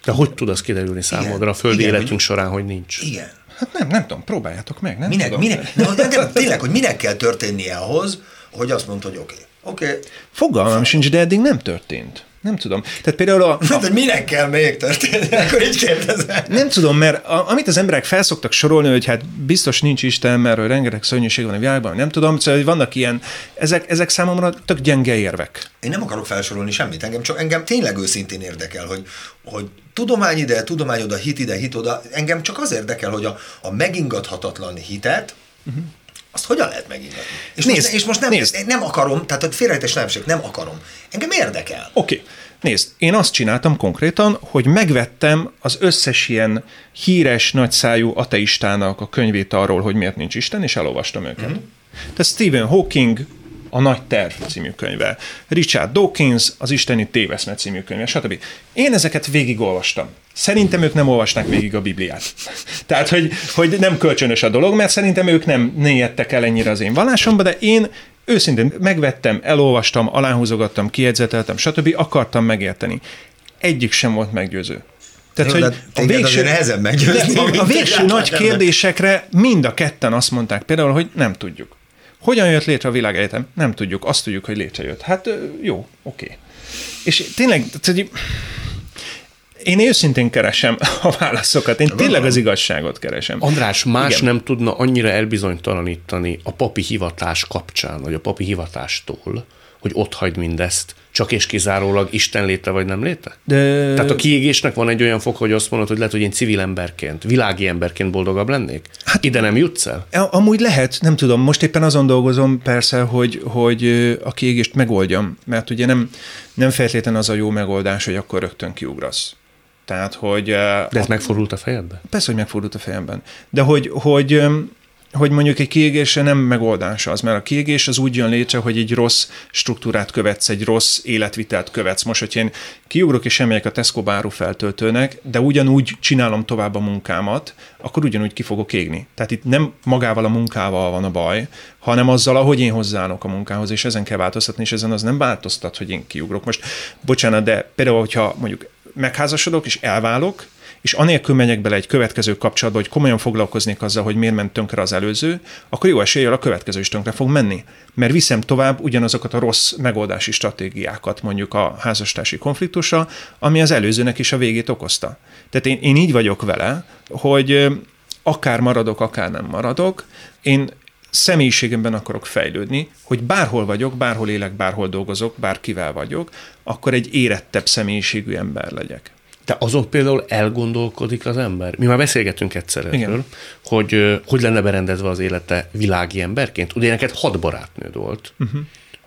De hogy tud az kiderülni számodra igen, a földi igen, életünk hogy, során, hogy nincs? Igen. Hát nem, nem tudom, próbáljátok meg, nem minek, tudom. Minek, de, de, tényleg, hogy minek kell történnie ahhoz, hogy azt mondod, hogy oké. Okay. Okay. Fogalmam sincs, de eddig nem történt. Nem tudom. Tehát például a... a... De minek kell még történni? Akkor így kérdezem. Nem tudom, mert a, amit az emberek felszoktak sorolni, hogy hát biztos nincs Isten, mert rengeteg szörnyűség van a világban, nem tudom, szóval vannak ilyen, ezek, ezek számomra tök gyenge érvek. Én nem akarok felsorolni semmit, engem csak engem tényleg őszintén érdekel, hogy, hogy tudomány ide, tudomány oda, hit ide, hit oda, engem csak az érdekel, hogy a, a megingathatatlan hitet, uh-huh azt hogyan lehet megingatni? És, nézd, most, és most nem, nézd. nem akarom, tehát a félrejtés nem nem akarom. Engem érdekel. Oké. Okay. Nézd, én azt csináltam konkrétan, hogy megvettem az összes ilyen híres, nagyszájú ateistának a könyvét arról, hogy miért nincs Isten, és elolvastam őket. Mm-hmm. Tehát Stephen Hawking, a Nagy Terv című könyve, Richard Dawkins, az Isteni Téveszme című könyve, stb. Én ezeket végigolvastam. Szerintem ők nem olvasták végig a Bibliát. Tehát, hogy, hogy nem kölcsönös a dolog, mert szerintem ők nem néjettek el ennyire az én vallásomba, de én őszintén megvettem, elolvastam, aláhúzogattam, kiedzeteltem, stb. akartam megérteni. Egyik sem volt meggyőző. Tehát, Jó, hogy a végső, nehezebb meggyőzni. A, a végső nagy kérdésekre mind a ketten azt mondták például, hogy nem tudjuk. Hogyan jött létre a világegyetem? Nem tudjuk. Azt tudjuk, hogy létrejött. Hát jó, oké. Okay. És tényleg, tehát, én őszintén keresem a válaszokat. Én tényleg az igazságot keresem. András, más Igen. nem tudna annyira elbizonytalanítani a papi hivatás kapcsán, vagy a papi hivatástól, hogy ott hagyd mindezt, csak és kizárólag Isten léte vagy nem léte? De... Tehát a kiégésnek van egy olyan fok, hogy azt mondod, hogy lehet, hogy én civil emberként, világi emberként boldogabb lennék? Hát, Ide nem jutsz el? Amúgy lehet, nem tudom. Most éppen azon dolgozom persze, hogy, hogy a kiégést megoldjam, mert ugye nem, nem feltétlenül az a jó megoldás, hogy akkor rögtön kiugrasz. Tehát, hogy... De ez a... megfordult a fejedben? Persze, hogy megfordult a fejemben. De hogy, hogy hogy mondjuk egy kiégése nem megoldása az, mert a kiégés az úgy jön létre, hogy egy rossz struktúrát követsz, egy rossz életvitelt követsz. Most, hogy én kiugrok és emegyek a Tesco báru feltöltőnek, de ugyanúgy csinálom tovább a munkámat, akkor ugyanúgy ki fogok égni. Tehát itt nem magával a munkával van a baj, hanem azzal, ahogy én hozzáállok a munkához, és ezen kell változtatni, és ezen az nem változtat, hogy én kiugrok. Most, bocsánat, de például, hogyha mondjuk megházasodok és elválok, és anélkül megyek bele egy következő kapcsolatba, hogy komolyan foglalkoznék azzal, hogy miért ment tönkre az előző, akkor jó eséllyel a következő is tönkre fog menni. Mert viszem tovább ugyanazokat a rossz megoldási stratégiákat mondjuk a házastársi konfliktusra, ami az előzőnek is a végét okozta. Tehát én, én így vagyok vele, hogy akár maradok, akár nem maradok, én személyiségemben akarok fejlődni, hogy bárhol vagyok, bárhol élek, bárhol dolgozok, bárkivel vagyok, akkor egy érettebb személyiségű ember legyek. De azon például elgondolkodik az ember. Mi már beszélgetünk egyszer erről, hogy hogy lenne berendezve az élete világi emberként. Ugye neked hat barátnőd volt. Uh-huh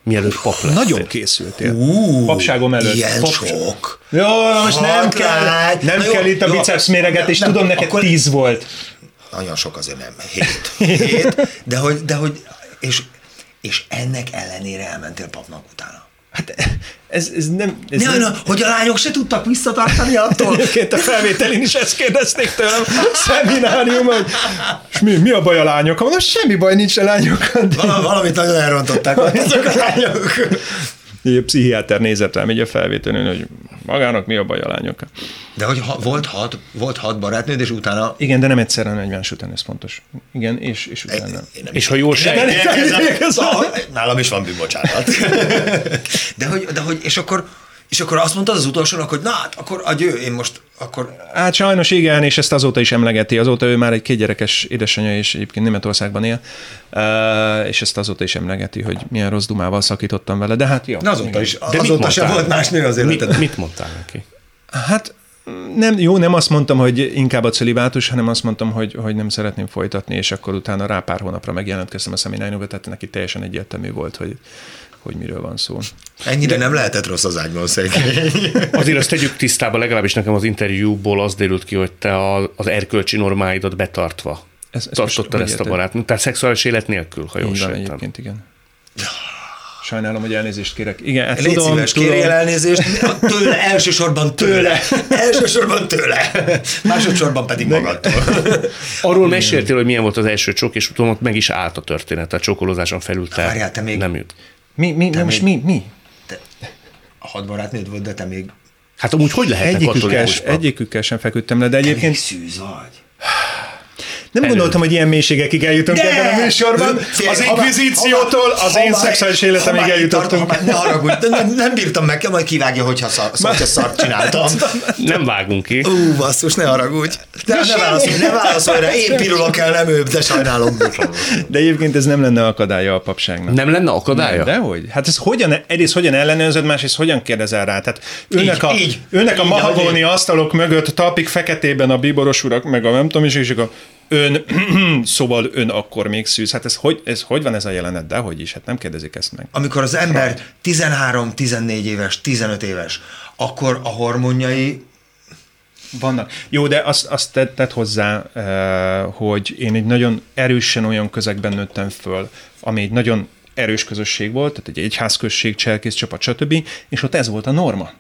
mielőtt pap lettél. Nagyon készültél. Uh, Papságom előtt. Ilyen Papság. sok. Jó, most Hat nem kell, nem jó, kell itt a biceps méreget, és tudom, neked akkor tíz volt. Nagyon sok azért nem. Hét. Hét. De hogy, de hogy és, és ennek ellenére elmentél papnak utána. Hát ez, ez nem... Ez ne, nem... Na, hogy a lányok se tudtak visszatartani attól? Egyébként a felvételén is ezt kérdezték tőlem, szeminárium, hogy és mi, mi a baj a lányokkal? Na, semmi baj nincs a lányokkal. Val- valamit nagyon elrontották azok a lányok. Egy pszichiáter nézett rám így a felvételén, hogy magának mi a baj a lányokkal. De hogy ha, volt, hat, volt hat barátnőd, és utána... Igen, de nem egyszerre, hanem egymás után, ez fontos. Igen, és, és utána. Én, én és ha jól sejtem... Nálam is van bűnbocsánat. de hogy, de hogy, és akkor és akkor azt mondta az utolsónak, hogy na hát, akkor adjö, én most akkor... Hát sajnos igen, és ezt azóta is emlegeti. Azóta ő már egy kétgyerekes édesanyja, és egyébként Németországban él, és ezt azóta is emlegeti, hogy milyen rossz dumával szakítottam vele, de hát jó. De azóta igen. is, de azóta sem volt más nő az életed. Mit, mit mondtál neki? Hát nem, jó, nem azt mondtam, hogy inkább a celibátus, hanem azt mondtam, hogy, hogy nem szeretném folytatni, és akkor utána rá pár hónapra megjelentkeztem a szemináriumba, tehát neki teljesen egyértelmű volt, hogy, hogy miről van szó. Ennyire De... nem lehetett rossz az ágyban szegény. Azért azt tegyük tisztába, legalábbis nekem az interjúból az derült ki, hogy te az erkölcsi normáidat betartva ez, ez tartottad ezt a barát. Tehát szexuális élet nélkül, ha jól sejtem. Egyébként igen. Sajnálom, hogy elnézést kérek. Igen, hát Légy tudom, szíves, tudom. kérjél elnézést, tőle, elsősorban tőle. elsősorban tőle. Másodszorban pedig De... magadtól. Arról meséltél, hogy milyen volt az első csok, és tudom, hogy meg is állt a történet, a csókolózáson felül te, Várjál, te még... nem jut. Mi, mi, te most még... mi, mi? Te, a hat barátnőd volt, de te még... Hát amúgy hogy lehet egyikükkel, egyikükkel sem feküdtem le, de egyébként... Te még szűz vagy. Nem Elő. gondoltam, hogy ilyen mélységekig eljutunk De! ebben a műsorban. Fél, az inkvizíciótól az én szexuális életemig eljutottunk. Tart, ne haragudj, nem, nem bírtam meg, majd kivágja, hogyha szar, szar, szart csináltam. Nem vágunk ki. Ú, basszus, ne haragudj. De, ne, válaszolj, ne válaszolj rá, én pirulok el, nem ő, de sajnálom. De egyébként ez nem lenne akadálya a papságnak. Nem lenne akadálya? De hogy? Hát ez hogyan, egyrészt hogyan ellenőrzöd, másrészt hogyan kérdezel rá? Tehát ülnek így, a, így, ülnek így, a mahagóni asztalok mögött, talpik feketében a bíboros urak, meg a nem tudom is, és akkor ön, szóval ön akkor még szűz. Hát ez hogy, ez hogy van ez a jelenet? De hogy is, hát nem kérdezik ezt meg. Amikor az ember 13-14 éves, 15 éves, akkor a hormonjai vannak. Jó, de azt, azt tett hozzá, eh, hogy én egy nagyon erősen olyan közegben nőttem föl, ami egy nagyon erős közösség volt, tehát egy egyházközség, cselkész csapat, stb. És ott ez volt a norma.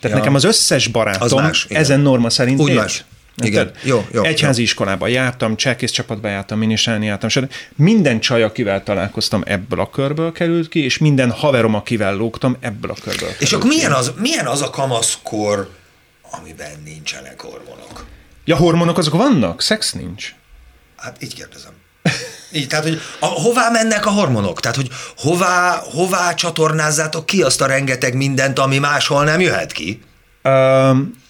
Tehát ja. nekem az összes barátom az más, ezen norma szerint Úgy élt. más. Igen, jó, jó. Egyházi jó. iskolába jártam, cselkész csapatba jártam, minisálni jártam, stb. Minden csaj, akivel találkoztam, ebből a körből került ki, és minden haverom, akivel lógtam, ebből a körből És akkor milyen az, milyen az a kamaszkor, amiben nincsenek hormonok? Ja, hormonok azok vannak? Szex nincs? Hát így kérdezem. Így, tehát, hogy a, hová mennek a hormonok? Tehát, hogy hová, hová csatornázzátok ki azt a rengeteg mindent, ami máshol nem jöhet ki? Um,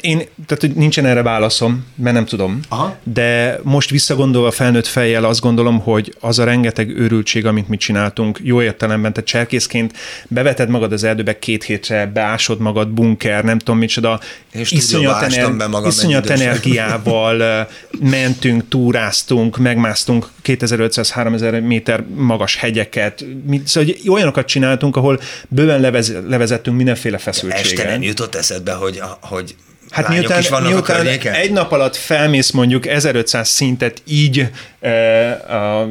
én, tehát hogy nincsen erre válaszom, mert nem tudom. Aha. De most visszagondolva felnőtt fejjel azt gondolom, hogy az a rengeteg őrültség, amit mi csináltunk, jó értelemben, tehát cserkészként beveted magad az erdőbe két hétre, beásod magad, bunker, nem tudom micsoda, És iszonyat, ástam be magam iszonyat energiával mentünk, túráztunk, megmásztunk 2500-3000 méter magas hegyeket, szóval hogy olyanokat csináltunk, ahol bőven levez, levezettünk mindenféle feszültségen. Este nem jutott eszedbe, hogy, hogy Hát lányok miután, is vannak a miután környéken? egy nap alatt felmész mondjuk 1500 szintet így e, a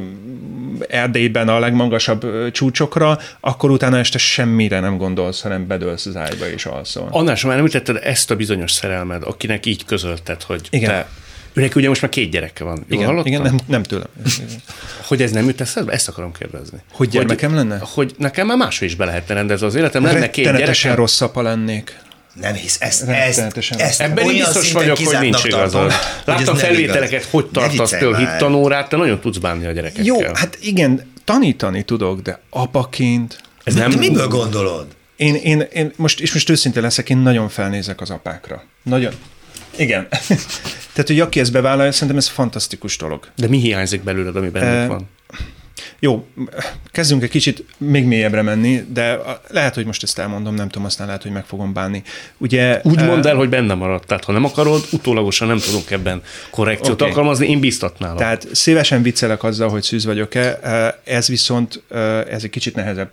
Erdélyben a legmagasabb ö, csúcsokra, akkor utána este semmire nem gondolsz, hanem bedőlsz az ágyba és alszol. Annál már említetted ezt a bizonyos szerelmed, akinek így közölted, hogy Igen. te... Őnek ugye most már két gyereke van. Jól igen, hallottam? igen nem, nem tőlem. Hogy ez nem jut eszedbe? Ezt akarom kérdezni. Hogy gyermekem lenne? Hogy nekem már máshogy is be lehetne rendezni az életem. Lenne két gyerekem. rossz apa lennék. Nem hisz, ezt, ezt, ezt Ebben én olyan biztos vagyok, hogy nincs igazad. Láttam felvételeket, igaz. hogy tartasz például hittanórát, te nagyon tudsz bánni a gyerekekkel. Jó, hát igen, tanítani tudok, de apaként... ez De nem... miből gondolod? Én, én, én most, és most őszinte leszek, én nagyon felnézek az apákra. Nagyon. Igen. Tehát, hogy aki ezt bevállalja, szerintem ez fantasztikus dolog. De mi hiányzik belőled, ami bennük Eh, van? Jó, kezdünk egy kicsit még mélyebbre menni, de lehet, hogy most ezt elmondom, nem tudom, aztán lehet, hogy meg fogom bánni. Ugye, Úgy eh, mondd el, hogy benne maradt. Tehát, ha nem akarod, utólagosan nem tudunk ebben korrekciót Oké. alkalmazni, én biztatnálak. Tehát szívesen viccelek azzal, hogy szűz vagyok-e, eh, ez viszont, eh, ez egy kicsit nehezebb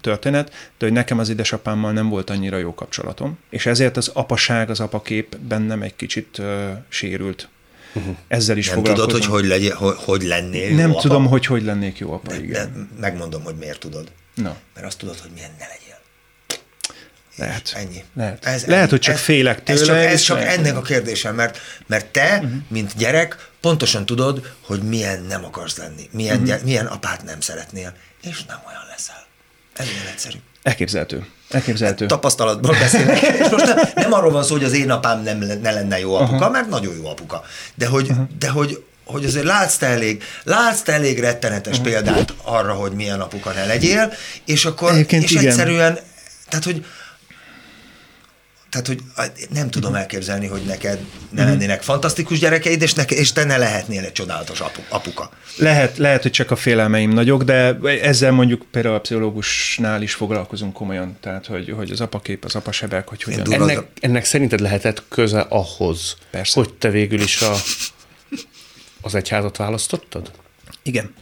történet, de hogy nekem az édesapámmal nem volt annyira jó kapcsolatom, és ezért az apaság, az apakép bennem egy kicsit uh, sérült. Uh-huh. Ezzel is Nem foglalkozom. tudod, hogy hogy, legyen, hogy, hogy lennél Nem jó apa? tudom, hogy hogy lennék jó apa, De igen. megmondom, hogy miért tudod. Na, Mert azt tudod, hogy milyen ne legyél. lehet. Ennyi. Lehet. Ez, Lehet, ennyi. hogy csak félek Ez csak, tőle, ez csak lehet. ennek a kérdésem, mert, mert te, Mhm. uh-huh. mint gyerek, pontosan tudod, hogy milyen nem akarsz lenni, milyen, Mhm. uh-huh. gyere, milyen apát nem szeretnél, és nem olyan leszel. Ez ilyen egyszerű. Elképzelhető. Elképzelhető. Tapasztalatból beszélek. És most nem, arról van szó, hogy az én apám nem, ne lenne jó apuka, uh-huh. mert nagyon jó apuka. De hogy, uh-huh. de hogy hogy azért látsz te elég, látsz te elég rettenetes uh-huh. példát arra, hogy milyen apuka ne legyél, és akkor, Egyébként és igen. egyszerűen, tehát hogy tehát, hogy nem tudom elképzelni, hogy neked ne lennének fantasztikus gyerekeid, és, neke, és te ne lehetnél egy csodálatos apu, apuka. Lehet, lehet, hogy csak a félelmeim nagyok, de ezzel mondjuk például a pszichológusnál is foglalkozunk komolyan, tehát hogy, hogy az apakép, az apasebek, hogy hogyan. durva- Ennek, ennek szerinted lehetett köze ahhoz, Persze. hogy te végül is a, az egyházat választottad? Igen.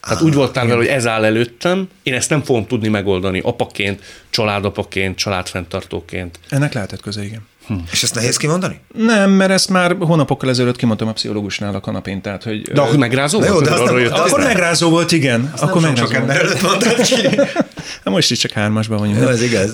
Tehát úgy voltál vele, hogy ez áll előttem, én ezt nem fogom tudni megoldani apaként, családapaként, családfenntartóként. Ennek lehetett köze, igen. És ezt nehéz kimondani? Nem, mert ezt már hónapokkal ezelőtt kimondtam a pszichológusnál a kanapén, tehát hogy... De akkor megrázó Na jó, volt, de azt arról nem- jött. de azt akkor nem- megrázó volt, igen. akkor Nem megrázó sok volt. ember előtt mondtad ki. Most is csak hármasban vagyunk. Jó, nem? ez igaz.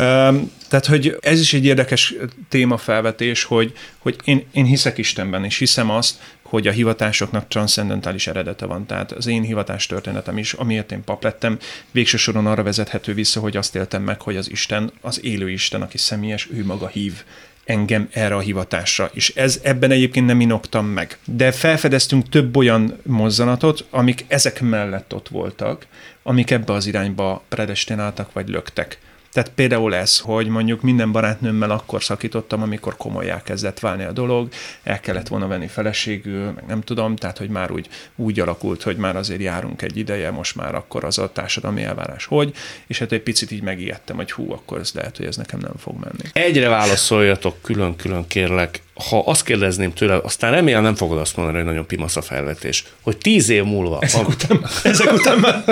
Tehát, hogy ez is egy érdekes témafelvetés, hogy, hogy én, én hiszek Istenben, és hiszem azt, hogy a hivatásoknak transzendentális eredete van. Tehát az én hivatás történetem is, amiért én pap lettem, végső soron arra vezethető vissza, hogy azt éltem meg, hogy az Isten, az élő Isten, aki személyes, ő maga hív engem erre a hivatásra. És ez ebben egyébként nem inoktam meg. De felfedeztünk több olyan mozzanatot, amik ezek mellett ott voltak, amik ebbe az irányba predestináltak vagy löktek. Tehát például ez, hogy mondjuk minden barátnőmmel akkor szakítottam, amikor komolyá kezdett válni a dolog, el kellett volna venni feleségül, meg nem tudom, tehát hogy már úgy, úgy alakult, hogy már azért járunk egy ideje, most már akkor az a társadalmi elvárás, hogy, és hát egy picit így megijedtem, hogy hú, akkor ez lehet, hogy ez nekem nem fog menni. Egyre válaszoljatok külön-külön kérlek. Ha azt kérdezném tőle, aztán remélem nem fogod azt mondani, hogy nagyon pimasz a felvetés, hogy tíz év múlva, Ezek után, ezek után már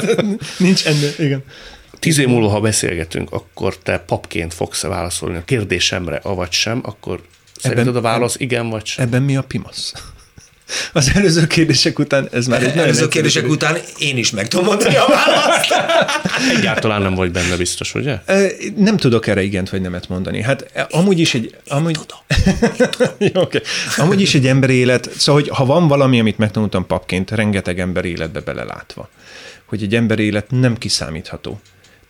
nincs ennél, igen. Tíz év múlva, ha beszélgetünk, akkor te papként fogsz válaszolni a kérdésemre, avagy sem, akkor szerinted a válasz igen vagy sem? Ebben mi a pimasz? Az előző kérdések után ez már egy Előző egyszerű kérdések kérdés. után én is meg tudom mondani a választ. Egyáltalán nem vagy benne biztos, ugye? Nem tudok erre igent vagy nemet mondani. Hát e, amúgy is egy... Amúgy... Jó, okay. Amúgy is egy emberi élet, szóval, hogy ha van valami, amit megtanultam papként, rengeteg ember életbe belelátva, hogy egy emberi élet nem kiszámítható.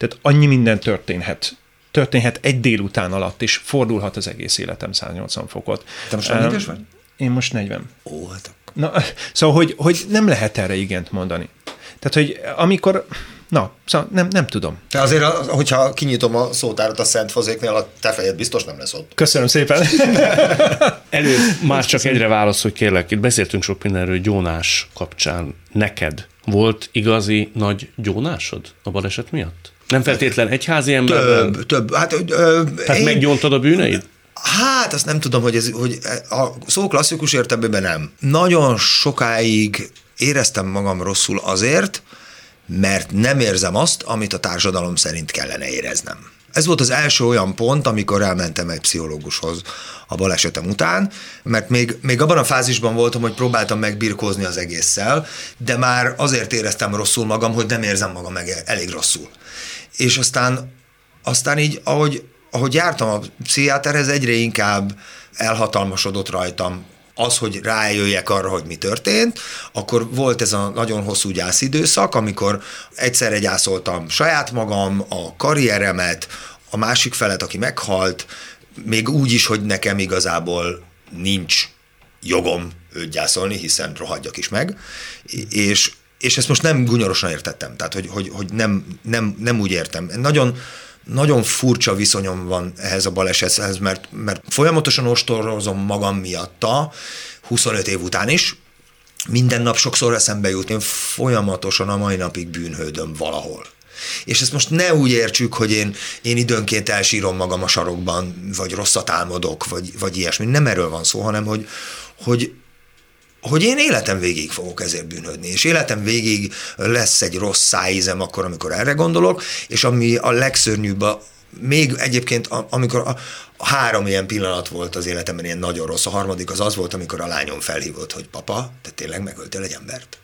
Tehát annyi minden történhet történhet egy délután alatt is, fordulhat az egész életem 180 fokot. Te most hány éves vagy? Én most 40. Ó, hát Na, szóval, hogy, hogy nem lehet erre igent mondani. Tehát, hogy amikor, na, szóval nem, nem tudom. De azért, hogyha kinyitom a szótárat a Szent Fozéknél, a te fejed biztos nem lesz ott. Köszönöm szépen. Elő már csak egyre válasz, hogy kérlek, itt beszéltünk sok mindenről gyónás kapcsán. Neked volt igazi nagy gyónásod a baleset miatt? Nem feltétlen egyházi ember? Több, több. Hát, ö, Tehát én... meggyóntad a bűneid? Hát azt nem tudom, hogy, ez, hogy a szó klasszikus értelmében nem. Nagyon sokáig éreztem magam rosszul azért, mert nem érzem azt, amit a társadalom szerint kellene éreznem. Ez volt az első olyan pont, amikor elmentem egy pszichológushoz a balesetem után, mert még, még abban a fázisban voltam, hogy próbáltam megbirkózni az egésszel, de már azért éreztem rosszul magam, hogy nem érzem magam meg elég rosszul. És aztán, aztán így, ahogy, ahogy jártam a pszichiáterhez, egyre inkább elhatalmasodott rajtam. Az, hogy rájöjjek arra, hogy mi történt, akkor volt ez a nagyon hosszú gyászidőszak, amikor egyszerre gyászoltam saját magam, a karrieremet, a másik felet, aki meghalt, még úgy is, hogy nekem igazából nincs jogom őt gyászolni, hiszen rohadjak is meg, és, és ezt most nem gunyorosan értettem, tehát hogy, hogy, hogy nem, nem, nem úgy értem. Nagyon, nagyon furcsa viszonyom van ehhez a balesethez, mert, mert folyamatosan ostorozom magam miatta, 25 év után is, minden nap sokszor eszembe jut, én folyamatosan a mai napig bűnhődöm valahol. És ezt most ne úgy értsük, hogy én, én időnként elsírom magam a sarokban, vagy rosszat álmodok, vagy, vagy ilyesmi. Nem erről van szó, hanem hogy, hogy hogy én életem végig fogok ezért bűnödni, és életem végig lesz egy rossz szájízem akkor, amikor erre gondolok, és ami a legszörnyűbb, a, még egyébként, amikor a, a három ilyen pillanat volt az életemben ilyen nagyon rossz, a harmadik az az volt, amikor a lányom felhívott, hogy papa, te tényleg megöltél egy embert.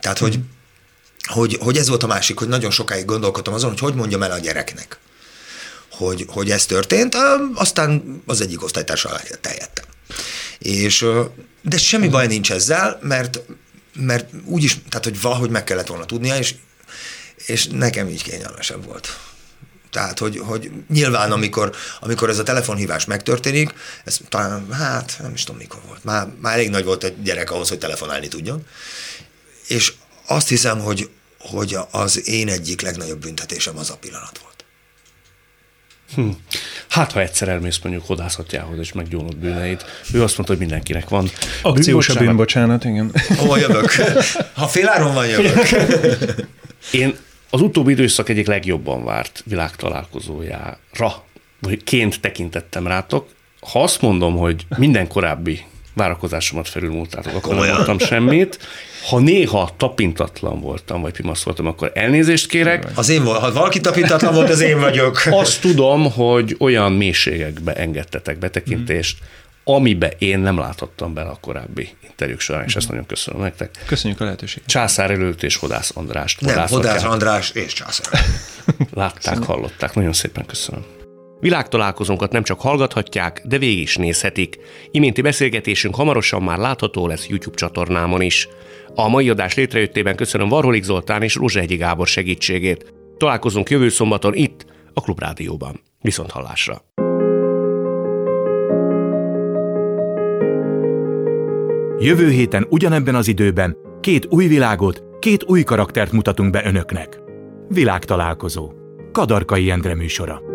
Tehát, hogy, hogy, hogy ez volt a másik, hogy nagyon sokáig gondolkodtam azon, hogy hogy mondjam el a gyereknek, hogy, hogy ez történt, aztán az egyik osztálytársal eljettem. És, de semmi baj nincs ezzel, mert, mert úgyis, tehát hogy valahogy meg kellett volna tudnia, és, és nekem így kényelmesebb volt. Tehát, hogy, hogy nyilván, amikor, amikor ez a telefonhívás megtörténik, ez talán, hát nem is tudom mikor volt, már, már elég nagy volt egy gyerek ahhoz, hogy telefonálni tudjon, és azt hiszem, hogy, hogy az én egyik legnagyobb büntetésem az a pillanat volt. Hm. Hát, ha egyszer elmész mondjuk hodászatjához, és meggyónod bűneit, ő azt mondta, hogy mindenkinek van. Akciós a bűnbocsánat, igen. Hova jövök? Ha féláron van, jövök. Én az utóbbi időszak egyik legjobban várt világtalálkozójára, vagy ként tekintettem rátok. Ha azt mondom, hogy minden korábbi várakozásomat felülmúltátok, akkor nem mondtam semmit. Ha néha tapintatlan voltam, vagy pimasz voltam, akkor elnézést kérek. Az én volt, ha valaki tapintatlan volt, az én vagyok. Azt tudom, hogy olyan mélységekbe engedtetek betekintést, amibe én nem láthattam bele a korábbi interjúk során, és ezt nagyon köszönöm nektek. Köszönjük a lehetőséget. Császár előtt és Hodász Andrást. Nem, Hodász András és Császár. Látták, hallották. Nagyon szépen köszönöm. Világtalálkozónkat nem csak hallgathatják, de végig is nézhetik. Iménti beszélgetésünk hamarosan már látható lesz YouTube csatornámon is. A mai adás létrejöttében köszönöm Varholik Zoltán és Rózsehegyi Gábor segítségét. Találkozunk jövő szombaton itt, a Klubrádióban. Viszont hallásra! Jövő héten ugyanebben az időben két új világot, két új karaktert mutatunk be önöknek. Világtalálkozó. Kadarkai Endre műsora.